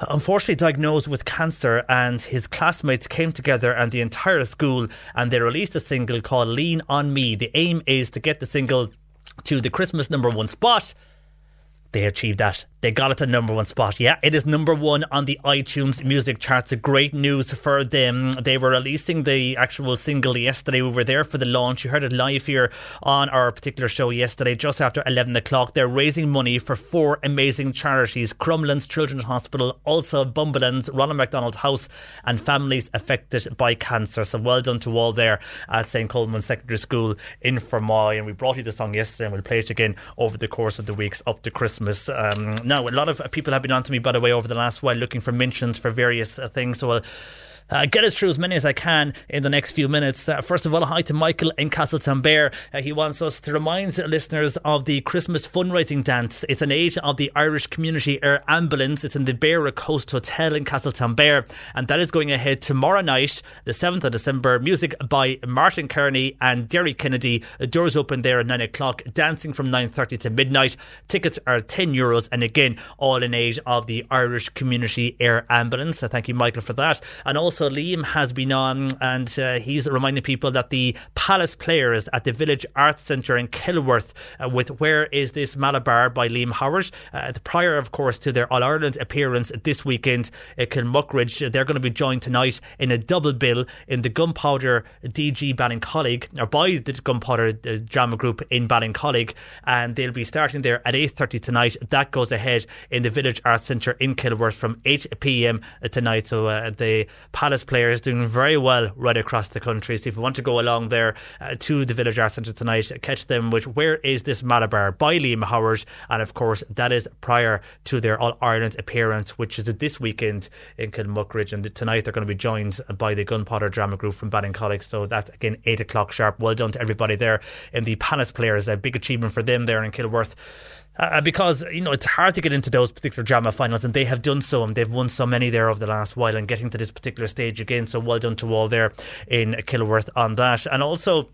unfortunately diagnosed with cancer and his classmates came together and the entire school and they released a single called Lean on Me. The aim is to get the single to the Christmas number one spot. They achieved that They got it to number one spot. Yeah, it is number one on the iTunes music charts. Great news for them. They were releasing the actual single yesterday. We were there for the launch. You heard it live here on our particular show yesterday, just after 11 o'clock. They're raising money for four amazing charities Crumlin's Children's Hospital, also Bumbleance Ronald McDonald House, and families affected by cancer. So well done to all there at St. Colman Secondary School in Fermoy. And we brought you the song yesterday and we'll play it again over the course of the weeks up to Christmas. Um, now, a lot of people have been on to me, by the way, over the last while looking for mentions for various uh, things. So I'll uh, get us through as many as I can in the next few minutes. Uh, first of all, hi to Michael in Castletownbere. Uh, he wants us to remind listeners of the Christmas fundraising dance. It's an aid of the Irish Community Air Ambulance. It's in the Beara Coast Hotel in Castle Castletownbere, and that is going ahead tomorrow night, the 7th of December. Music by Martin Kearney and Derry Kennedy. Doors open there at 9 o'clock, dancing from 9.30 to midnight. Tickets are 10 euros, and again, all in aid of the Irish Community Air Ambulance. So thank you, Michael, for that. And also, Liam has been on, and uh, he's reminding people that the Palace Players at the Village Arts Centre in Kilworth, uh, with Where Is This Malabar by Liam Howard, uh, the prior, of course, to their All Ireland appearance this weekend at Kilmuckridge. They're going to be joined tonight in a double bill in the Gunpowder DG Ballincollig, or by the Gunpowder uh, Drama Group in Ballincollig, and they'll be starting there at 8.30 tonight. That goes ahead in the Village Arts Centre in Kilworth from 8pm tonight. So uh, the Palace players doing very well right across the country. So if you want to go along there uh, to the Village Arts Centre tonight, catch them with Where Is This Malabar by Liam Howard. And of course, that is prior to their All Ireland appearance, which is this weekend in Kilmuckridge. And tonight they're going to be joined by the Gunpowder Drama Group from Ballincollig. So that's again 8 o'clock sharp. Well done to everybody there in the Palace players. A big achievement for them there in Kilworth uh, because you know it's hard to get into those particular drama finals, and they have done so, and they've won so many there over the last while, and getting to this particular stage again. So well done to all there in Kilworth on that, and also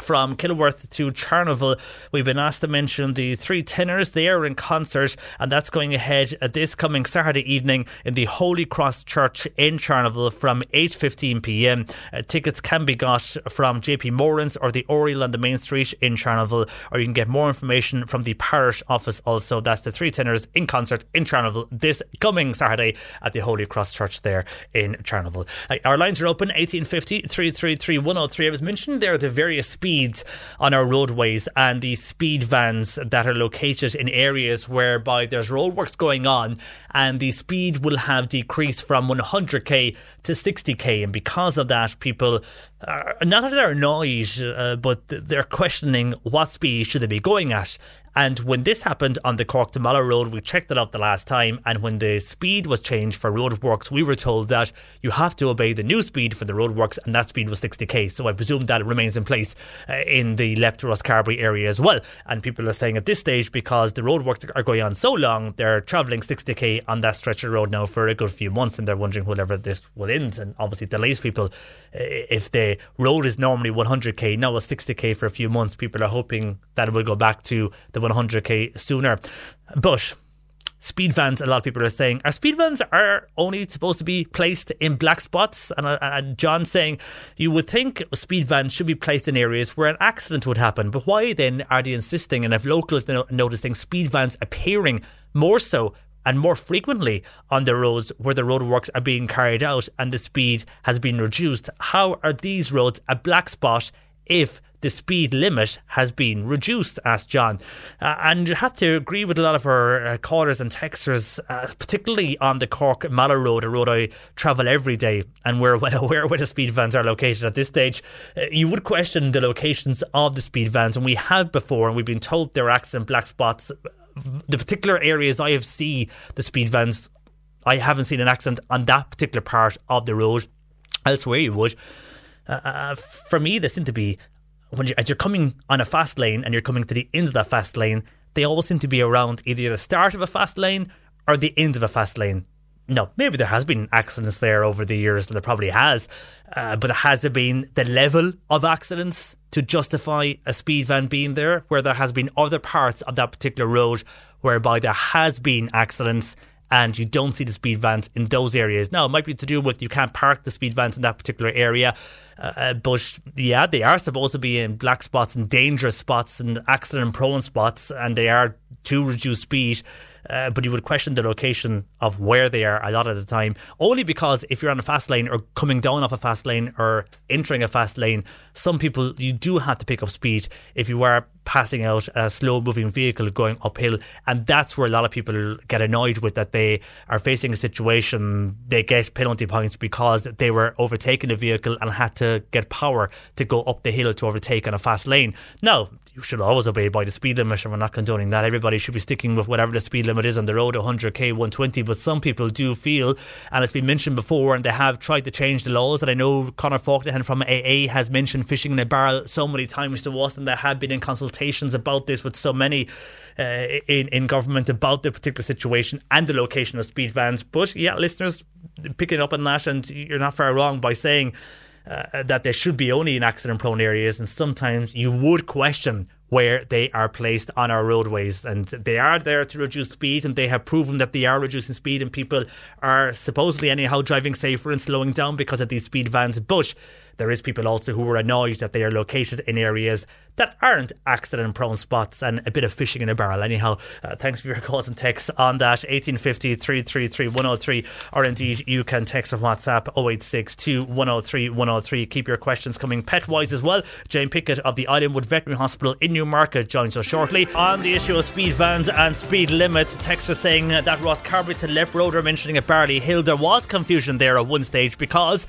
from Kilworth to Charleville. We've been asked to mention the three tenors. They are in concert, and that's going ahead this coming Saturday evening in the Holy Cross Church in Charleville from 8.15 p.m. Uh, tickets can be got from JP Moran's or the Oriel on the Main Street in Charleville, or you can get more information from the parish office also. That's the three tenors in concert in Charleville this coming Saturday at the Holy Cross Church there in Charleville. Uh, our lines are open 1850 333 103. I was mentioning there are the various speeds on our roadways and the speed vans that are located in areas whereby there's roadworks going on and the speed will have decreased from 100k to 60k and because of that people are not that they're annoyed uh, but they're questioning what speed should they be going at and when this happened on the Cork to Mallow Road, we checked it out the last time. And when the speed was changed for roadworks, we were told that you have to obey the new speed for the roadworks, and that speed was 60k. So I presume that remains in place uh, in the Leap to Rosscarbery area as well. And people are saying at this stage, because the roadworks are going on so long, they're travelling 60k on that stretch of road now for a good few months, and they're wondering whenever this will end. And obviously, delays people. Uh, if the road is normally 100k, now it's 60k for a few months, people are hoping that it will go back to the 100k sooner. But speed vans, a lot of people are saying, our speed vans are only supposed to be placed in black spots. And, uh, and John saying, you would think speed vans should be placed in areas where an accident would happen. But why then are they insisting, and if locals are noticing speed vans appearing more so and more frequently on the roads where the roadworks are being carried out and the speed has been reduced? How are these roads a black spot if the speed limit has been reduced, asked John. Uh, and you have to agree with a lot of our uh, callers and texters, uh, particularly on the Cork Mallow Road, a road I travel every day, and we're well aware where the speed vans are located at this stage. Uh, you would question the locations of the speed vans, and we have before, and we've been told there are accident black spots. The particular areas I have seen the speed vans, I haven't seen an accident on that particular part of the road. Elsewhere, you would. Uh, for me, they seem to be when you as you're coming on a fast lane and you're coming to the end of that fast lane, they always seem to be around either the start of a fast lane or the end of a fast lane. No, maybe there has been accidents there over the years, and there probably has, uh, but has there been the level of accidents to justify a speed van being there, where there has been other parts of that particular road whereby there has been accidents and you don't see the speed vans in those areas. Now, it might be to do with you can't park the speed vans in that particular area, uh, but yeah, they are supposed to be in black spots and dangerous spots and accident prone spots, and they are to reduce speed. uh, but you would question the location of where they are a lot of the time. Only because if you're on a fast lane or coming down off a fast lane or entering a fast lane, some people you do have to pick up speed if you are passing out a slow moving vehicle going uphill. And that's where a lot of people get annoyed with that they are facing a situation, they get penalty points because they were overtaking a vehicle and had to get power to go up the hill to overtake on a fast lane. Now, you should always obey by the speed limit, and we're not condoning that. Everybody should be sticking with whatever the speed limit is on the road 100k, 120. But some people do feel, and it's been mentioned before, and they have tried to change the laws. And I know Conor Faulkner from AA has mentioned fishing in a barrel so many times to us, and there have been in consultations about this with so many uh, in in government about the particular situation and the location of speed vans. But yeah, listeners picking up on that, and you're not far wrong by saying. Uh, that they should be only in accident prone areas, and sometimes you would question where they are placed on our roadways. And they are there to reduce speed, and they have proven that they are reducing speed, and people are supposedly, anyhow, driving safer and slowing down because of these speed vans. But there is people also who are annoyed that they are located in areas that aren't accident prone spots and a bit of fishing in a barrel. Anyhow, uh, thanks for your calls and texts on that 1850 333 103, or indeed you can text or WhatsApp 0862 103 103. Keep your questions coming pet wise as well. Jane Pickett of the Islandwood Veterinary Hospital in Newmarket joins us shortly on the issue of speed vans and speed limits. Texts are saying that Rosscarbery to Leap Road are mentioning at Barley Hill. There was confusion there at one stage because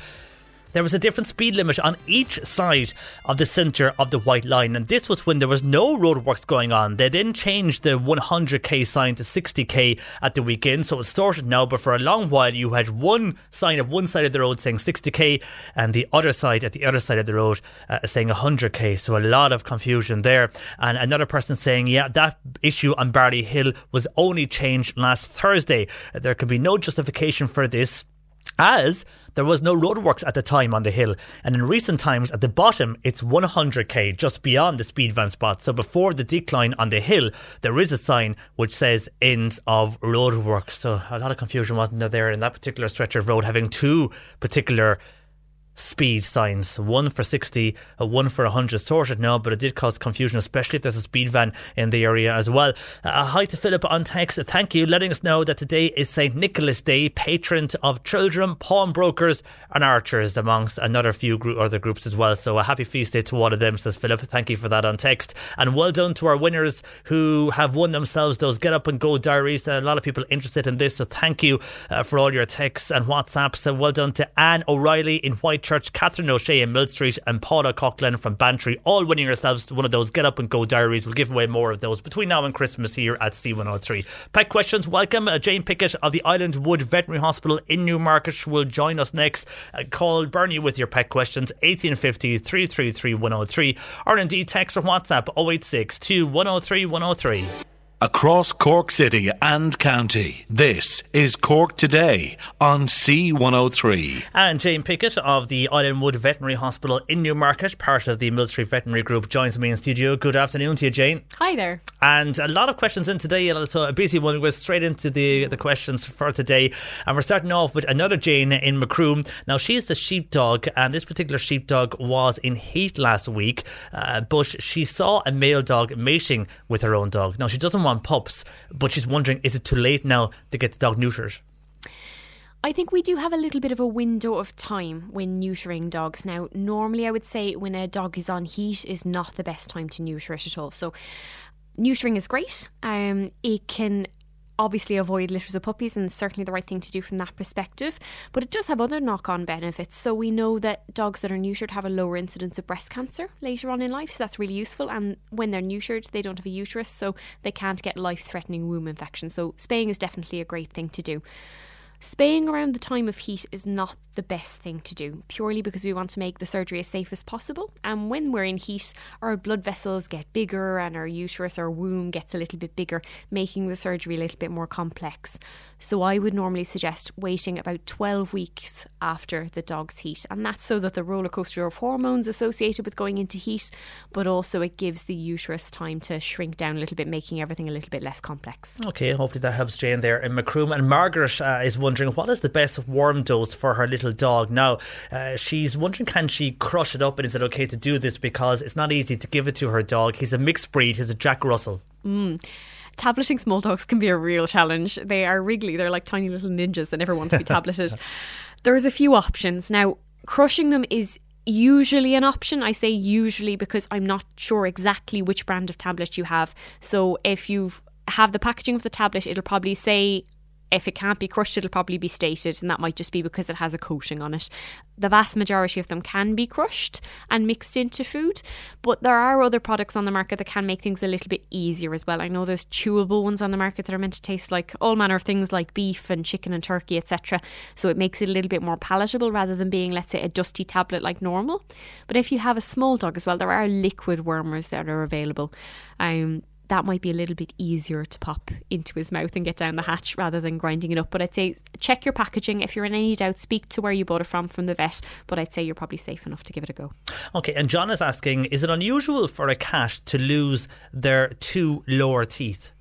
there was a different speed limit on each side of the centre of the white line, and this was when there was no roadworks going on. They then changed the 100k sign to 60k at the weekend, so it's sorted now. But for a long while, you had one sign at one side of the road saying 60k, and the other side at the other side of the road uh, saying 100k. So a lot of confusion there. And another person saying, yeah, that issue on Barley Hill was only changed last Thursday. There can be no justification for this as there was no roadworks at the time on the hill. And in recent times, at the bottom, it's 100k just beyond the speed van spot. So before the decline on the hill, there is a sign which says ends of roadworks. So a lot of confusion wasn't there, there in that particular stretch of road, having two particular speed signs. One for 60 uh, one for 100 sorted now but it did cause confusion especially if there's a speed van in the area as well. Uh, hi to Philip on text. Thank you. Letting us know that today is St Nicholas Day patron of children pawnbrokers and archers amongst another few group, other groups as well. So a happy feast day to all of them says Philip. Thank you for that on text. And well done to our winners who have won themselves those get up and go diaries. A lot of people interested in this so thank you uh, for all your texts and whatsapps. And well done to Anne O'Reilly in Whitechurch Catherine O'Shea in Mill Street and Paula Coughlin from Bantry all winning yourselves one of those get up and go diaries. We'll give away more of those between now and Christmas here at C103 Pet questions welcome. Uh, Jane Pickett of the Island Wood Veterinary Hospital in Newmarket will join us next. Uh, call Bernie with your pet questions 1850 333 103 or indeed text or WhatsApp 086 103 103 Across Cork City and County, this is Cork Today on C103. And Jane Pickett of the Islandwood Veterinary Hospital in Newmarket, part of the Mill Street Veterinary Group, joins me in studio. Good afternoon to you, Jane. Hi there. And a lot of questions in today, and so a busy one. We're straight into the, the questions for today. And we're starting off with another Jane in Macroom. Now, she's the sheepdog, and this particular sheepdog was in heat last week, uh, but she saw a male dog mating with her own dog. Now, she doesn't want pups, but she's wondering is it too late now to get the dog neutered? I think we do have a little bit of a window of time when neutering dogs. Now, normally I would say when a dog is on heat is not the best time to neuter it at all. So, neutering is great. Um, it can obviously avoid litters of puppies and certainly the right thing to do from that perspective. But it does have other knock on benefits. So we know that dogs that are neutered have a lower incidence of breast cancer later on in life. So that's really useful. And when they're neutered, they don't have a uterus, so they can't get life threatening womb infections. So spaying is definitely a great thing to do. Spaying around the time of heat is not the best thing to do, purely because we want to make the surgery as safe as possible. And when we're in heat, our blood vessels get bigger and our uterus or womb gets a little bit bigger, making the surgery a little bit more complex. So I would normally suggest waiting about 12 weeks after the dog's heat. And that's so that the roller coaster of hormones associated with going into heat, but also it gives the uterus time to shrink down a little bit, making everything a little bit less complex. Okay, hopefully that helps Jane there in Macroom. And Margaret uh, is wondering what is the best worm dose for her little dog now. Uh, she's wondering can she crush it up and is it okay to do this because it's not easy to give it to her dog. He's a mixed breed. He's a Jack Russell. Mm. Tableting small dogs can be a real challenge. They are wriggly. They're like tiny little ninjas that never want to be *laughs* tableted. There's a few options. Now, crushing them is usually an option. I say usually because I'm not sure exactly which brand of tablet you have. So if you have the packaging of the tablet, it'll probably say if it can't be crushed, it'll probably be stated, and that might just be because it has a coating on it. The vast majority of them can be crushed and mixed into food, but there are other products on the market that can make things a little bit easier as well. I know there's chewable ones on the market that are meant to taste like all manner of things like beef and chicken and turkey, etc. So it makes it a little bit more palatable rather than being, let's say, a dusty tablet like normal. But if you have a small dog as well, there are liquid wormers that are available. Um, that might be a little bit easier to pop into his mouth and get down the hatch rather than grinding it up. But I'd say check your packaging. If you're in any doubt, speak to where you bought it from from the vet. But I'd say you're probably safe enough to give it a go. Okay, and John is asking Is it unusual for a cat to lose their two lower teeth?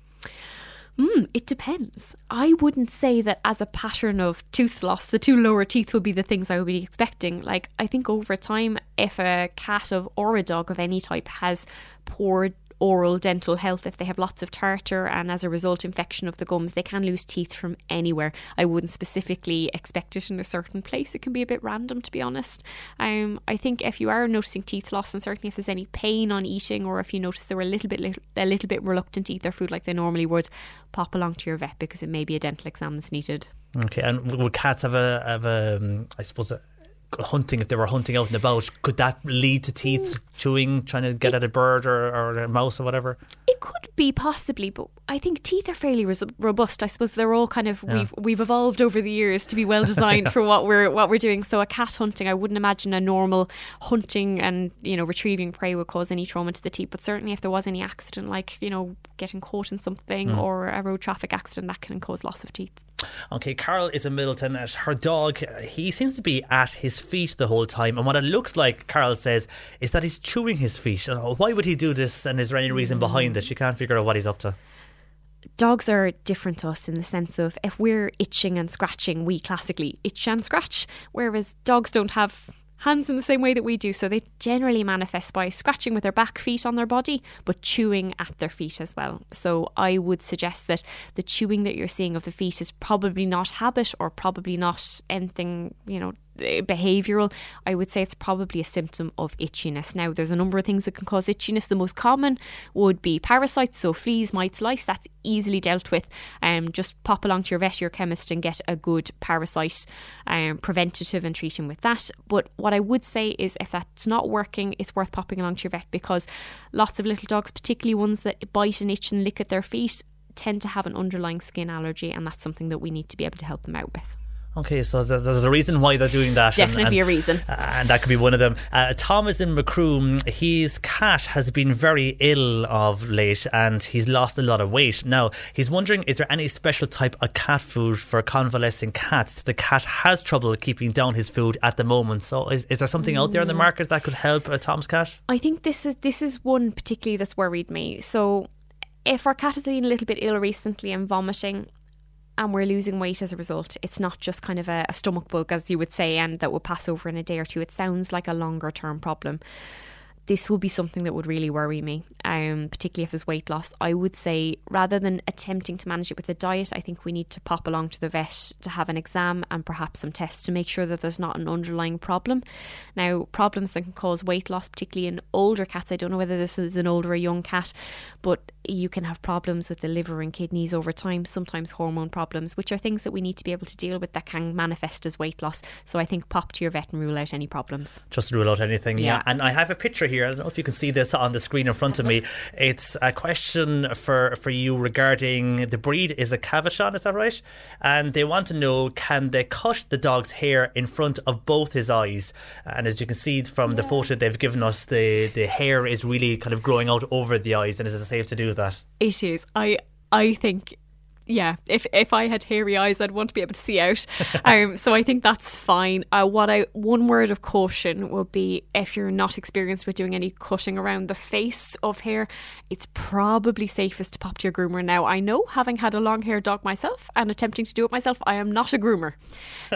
Hmm, it depends. I wouldn't say that as a pattern of tooth loss, the two lower teeth would be the things I would be expecting. Like, I think over time, if a cat of or a dog of any type has poor oral dental health, if they have lots of tartar and as a result infection of the gums, they can lose teeth from anywhere. I wouldn't specifically expect it in a certain place. It can be a bit random, to be honest. Um, I think if you are noticing teeth loss, and certainly if there's any pain on eating, or if you notice they were a little bit a little bit reluctant to eat their food like they normally would, pop along to your vet because it may be a dental exam that's needed. Okay, and would cats have a, have a um, I suppose, a, hunting, if they were hunting out and about, could that lead to teeth chewing, trying to get at a bird or, or a mouse or whatever? It could be possibly, but I think teeth are fairly res- robust. I suppose they're all kind of Yeah. we've we've evolved over the years to be well designed *laughs* for what we're what we're doing. So a cat hunting, I wouldn't imagine a normal hunting and you know retrieving prey would cause any trauma to the teeth. But certainly, if there was any accident, like you know getting caught in something Mm. or a road traffic accident, that can cause loss of teeth. Okay, Carol is in Midleton. uh, Her dog, he seems to be at his feet the whole time. And what it looks like, Carol says, is that he's chewing his feet. And, Why would he do this? And is there any reason behind this? She can't figure out what he's up to. dogs are different to us in the sense of if we're itching and scratching, we classically itch and scratch, whereas dogs don't have hands in the same way that we do. So they generally manifest by scratching with their back feet on their body, but chewing at their feet as well. So I would suggest that the chewing that you're seeing of the feet is probably not habit or probably not anything, you know, behavioral i would say it's probably a symptom of itchiness. Now there's a number of things that can cause itchiness. The most common would be parasites so fleas mites lice that's easily dealt with. Um, just pop along to your vet your chemist and get a good parasite um, preventative and treating with that. But what i would say is if that's not working it's worth popping along to your vet because lots of little dogs particularly ones that bite and itch and lick at their feet tend to have an underlying skin allergy and that's something that we need to be able to help them out with Okay, so th- there's a reason why they're doing that. and- Definitely and, a reason. And that could be one of them. Uh, Tom is in Macroom. His cat has been very ill of late and he's lost a lot of weight. Now, he's wondering is there any special type of cat food for convalescing cats? The cat has trouble keeping down his food at the moment. So, is, is there something out there in the Mm. market that could help uh, Tom's cat? I think this is this is one particularly that's worried me. So if our cat has been a little bit ill recently and vomiting and we're losing weight as a result, it's not just kind of a, a stomach bug, as you would say, and that will pass over in a day or two. It sounds like a longer term problem. This will be something that would really worry me, um, particularly if there's weight loss. I would say rather than attempting to manage it with a diet, I think we need to pop along to the vet to have an exam and perhaps some tests to make sure that there's not an underlying problem. Now, problems that can cause weight loss, particularly in older cats, I don't know whether this is an older or young cat, but you can have problems with the liver and kidneys over time, sometimes hormone problems, which are things that we need to be able to deal with that can manifest as weight loss. So I think pop to your vet and rule out any problems. Just rule out anything, yeah. Yeah. And I have a picture here. I don't know if you can see this on the screen in front of me. It's a question for, for you regarding the breed is a Cavachon, is that right? And they want to know can they cut the dog's hair in front of both his eyes? And as you can see from the photo they've given us, the, the hair is really kind of growing out over the eyes. And is it safe to do that? It is. I I think yeah, if if I had hairy eyes, I'd want to be able to see out. *laughs* um, so I think that's fine. Uh, what I one word of caution would be if you're not experienced with doing any cutting around the face of hair, it's probably safest to pop to your groomer. Now I know, having had a long haired dog myself and attempting to do it myself, I am not a groomer,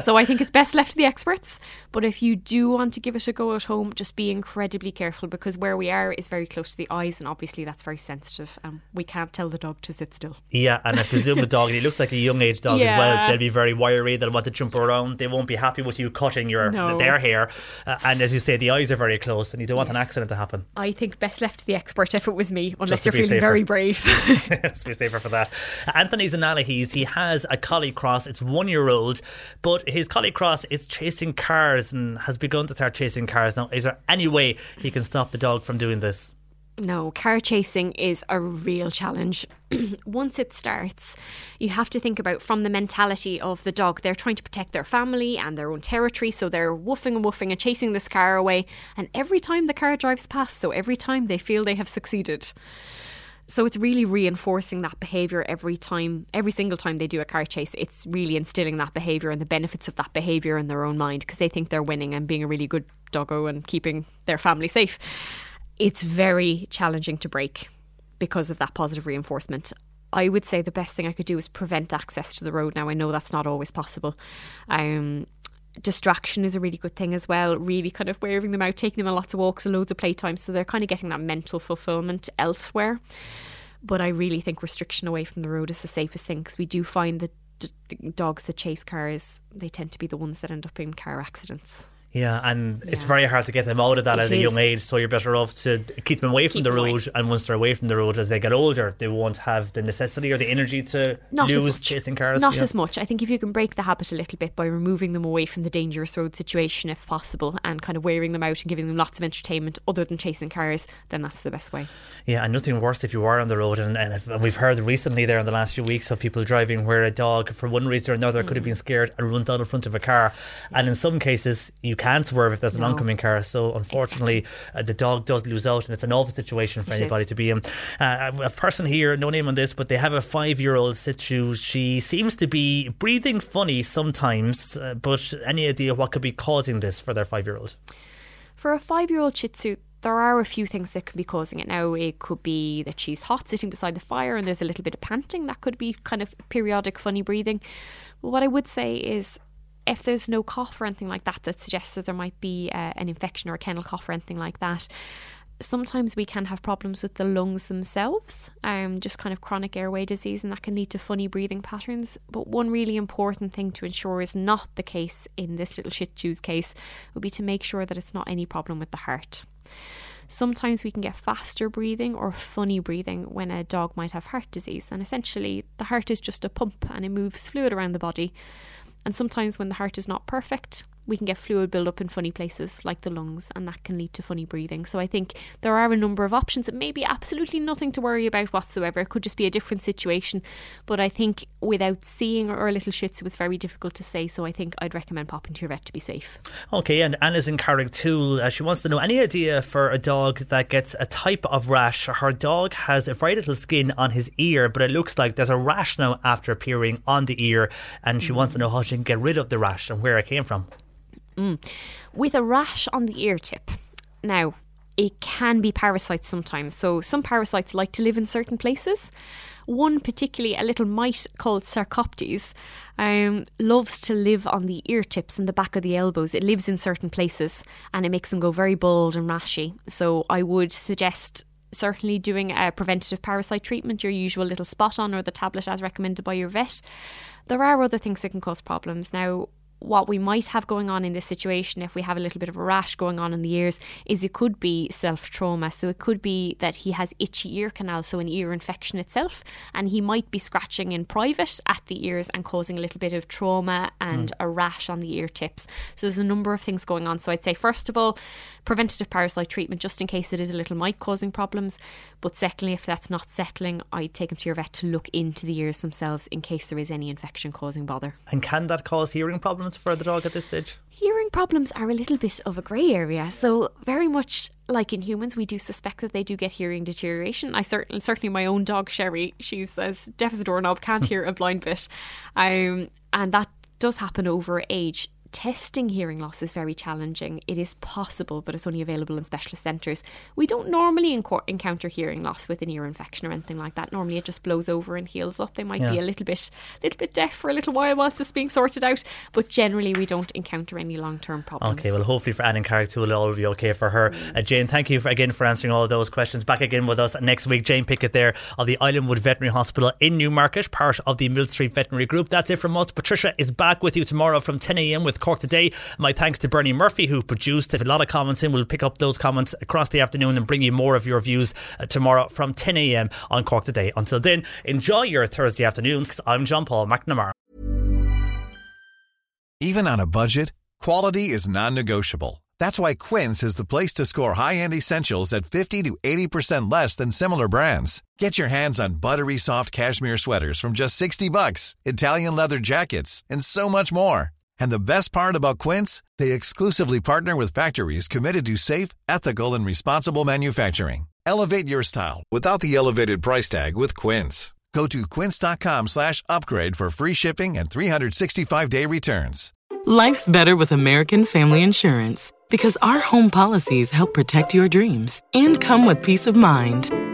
so I think it's best left to the experts. But if you do want to give it a go at home, just be incredibly careful because where we are is very close to the eyes, and obviously that's very sensitive. Um, we can't tell the dog to sit still. Yeah, and I presume the dog, and he looks like a young age dog as well. They'll be very wiry, they'll want to jump around, they won't be happy with you cutting your No. their hair. Uh, and as you say, the eyes are very close, and you don't want an accident to happen. I think best left to the expert if it was me, unless you're feeling safer. very brave. *laughs* Let's be safer for that. Anthony Zanalahis, he has a collie cross. It's one year old, but his collie cross is chasing cars and has begun to start chasing cars. Now, is there any way he can stop the dog from doing this? No, car chasing is a real challenge. *clears throat* Once it starts, you have to think about from the mentality of the dog. They're trying to protect their family and their own territory, so they're woofing and woofing and chasing this car away. And every time the car drives past, so every time they feel they have succeeded. So it's really reinforcing that behavior every time, every single time they do a car chase. It's really instilling that behavior and the benefits of that behavior in their own mind because they think they're winning and being a really good doggo and keeping their family safe. It's very challenging to break because of that positive reinforcement. I would say the best thing I could do is prevent access to the road. Now I know that's not always possible. Um, distraction is a really good thing as well. Really kind of wearing them out, taking them on lots of walks and loads of playtime, so they're kind of getting that mental fulfillment elsewhere. But I really think restriction away from the road is the safest thing because we do find that d- dogs that chase cars they tend to be the ones that end up in car accidents. Yeah, and it's very hard to get them out of that It at a young age. So you're better off to keep them away from the road. And once they're away from the road, as they get older, they won't have the necessity or the energy to Not lose chasing cars. Not yeah. as much. I think if you can break the habit a little bit by removing them away from the dangerous road situation, if possible, and kind of wearing them out and giving them lots of entertainment other than chasing cars, then that's the best way. Yeah, and nothing worse if you are on the road. And, and, if, and we've heard recently there in the last few weeks of people driving where a dog, for one reason or another, Mm. could have been scared and runs out in front of a car. And in some cases, you can swerve if there's an No. oncoming car. So unfortunately, uh, the dog does lose out, and it's an awful situation for It is. anybody to be in. Uh, a person here, no name on this, but they have a five year old Shih Tzu. She seems to be breathing funny sometimes, uh, but any idea what could be causing this for their five year old? For a five year old Shih Tzu, there are a few things that can be causing it now. It could be that she's hot sitting beside the fire and there's a little bit of panting. That could be kind of periodic funny breathing. But what I would say is if there's no cough or anything like that that suggests that there might be uh, an infection or a kennel cough or anything like that, sometimes we can have problems with the lungs themselves, um, just kind of chronic airway disease, and that can lead to funny breathing patterns. But one really important thing to ensure is not the case in this little Shih Tzu's case would be to make sure that it's not any problem with the heart. Sometimes we can get faster breathing or funny breathing when a dog might have heart disease, and essentially the heart is just a pump and it moves fluid around the body. And sometimes when the heart is not perfect, we can get fluid build-up in funny places like the lungs, and that can lead to funny breathing. So I think there are a number of options. It may be absolutely nothing to worry about whatsoever. It could just be a different situation. But I think without seeing our little Shih it was very difficult to say. So I think I'd recommend popping to your vet to be safe. Okay, and Anna's in Carrigtwohill. Uh, she wants to know any idea for a dog that gets a type of rash. Her dog has a very little skin on his ear, but it looks like there's a rash now after appearing on the ear, and she wants to know how she can get rid of the rash and where it came from. Mm. With a rash on the ear tip. Now, it can be parasites sometimes. So, some parasites like to live in certain places. One, particularly a little mite called Sarcoptes, um, loves to live on the ear tips and the back of the elbows. It lives in certain places and it makes them go very bald and rashy. So, I would suggest certainly doing a preventative parasite treatment, your usual little spot on or the tablet as recommended by your vet. There are other things that can cause problems. Now, what we might have going on in this situation if we have a little bit of a rash going on in the ears is it could be self trauma. So it could be that he has itchy ear canal, so an ear infection itself, and he might be scratching in private at the ears and causing a little bit of trauma and Mm. a rash on the ear tips. So there's a number of things going on. So I'd say, first of all, preventative parasite treatment just in case it is a little mite causing problems. But secondly, if that's not settling, I'd take him to your vet to look into the ears themselves in case there is any infection causing bother. And can that cause hearing problems problems for the dog at this stage? Hearing problems are a little bit of a grey area. So, very much like in humans, we do suspect that they do get hearing deterioration. I certainly, certainly, my own dog Sherry, she's as deaf as a doorknob, can't *laughs* hear a blind bit, um, and that does happen over age. Testing hearing loss is very challenging. It is possible, but it's only available in specialist centres. We don't normally enco- encounter hearing loss with an ear infection or anything like that. Normally, it just blows over and heals up. They might be a little bit, little bit deaf for a little while whilst it's being sorted out, but generally, we don't encounter any long-term problems. Okay, well, hopefully for Anne and Carrick too, it'll all be okay for her. Uh, Jane, thank you for, again for answering all of those questions. Back again with us next week. Jane Pickett there of the Islandwood Veterinary Hospital in Newmarket, part of the Mill Street Veterinary Group. That's it from us. Patricia is back with you tomorrow from 10 a.m. with Cork Today. My thanks to Bernie Murphy who produced. If a lot of comments in, we'll pick up those comments across the afternoon and bring you more of your views uh, tomorrow from 10 a.m. on Cork Today. Until then, enjoy your Thursday afternoons. I'm John Paul McNamara. Even on a budget, quality is non-negotiable. That's why Quince is the place to score high-end essentials at 50 to 80% less than similar brands. Get your hands on buttery soft cashmere sweaters from just 60 bucks, Italian leather jackets, and so much more. And the best part about Quince, they exclusively partner with factories committed to safe, ethical, and responsible manufacturing. Elevate your style without the elevated price tag with Quince. Go to quince.com slash upgrade for free shipping and 365-day returns. Life's better with American Family Insurance because our home policies help protect your dreams and come with peace of mind.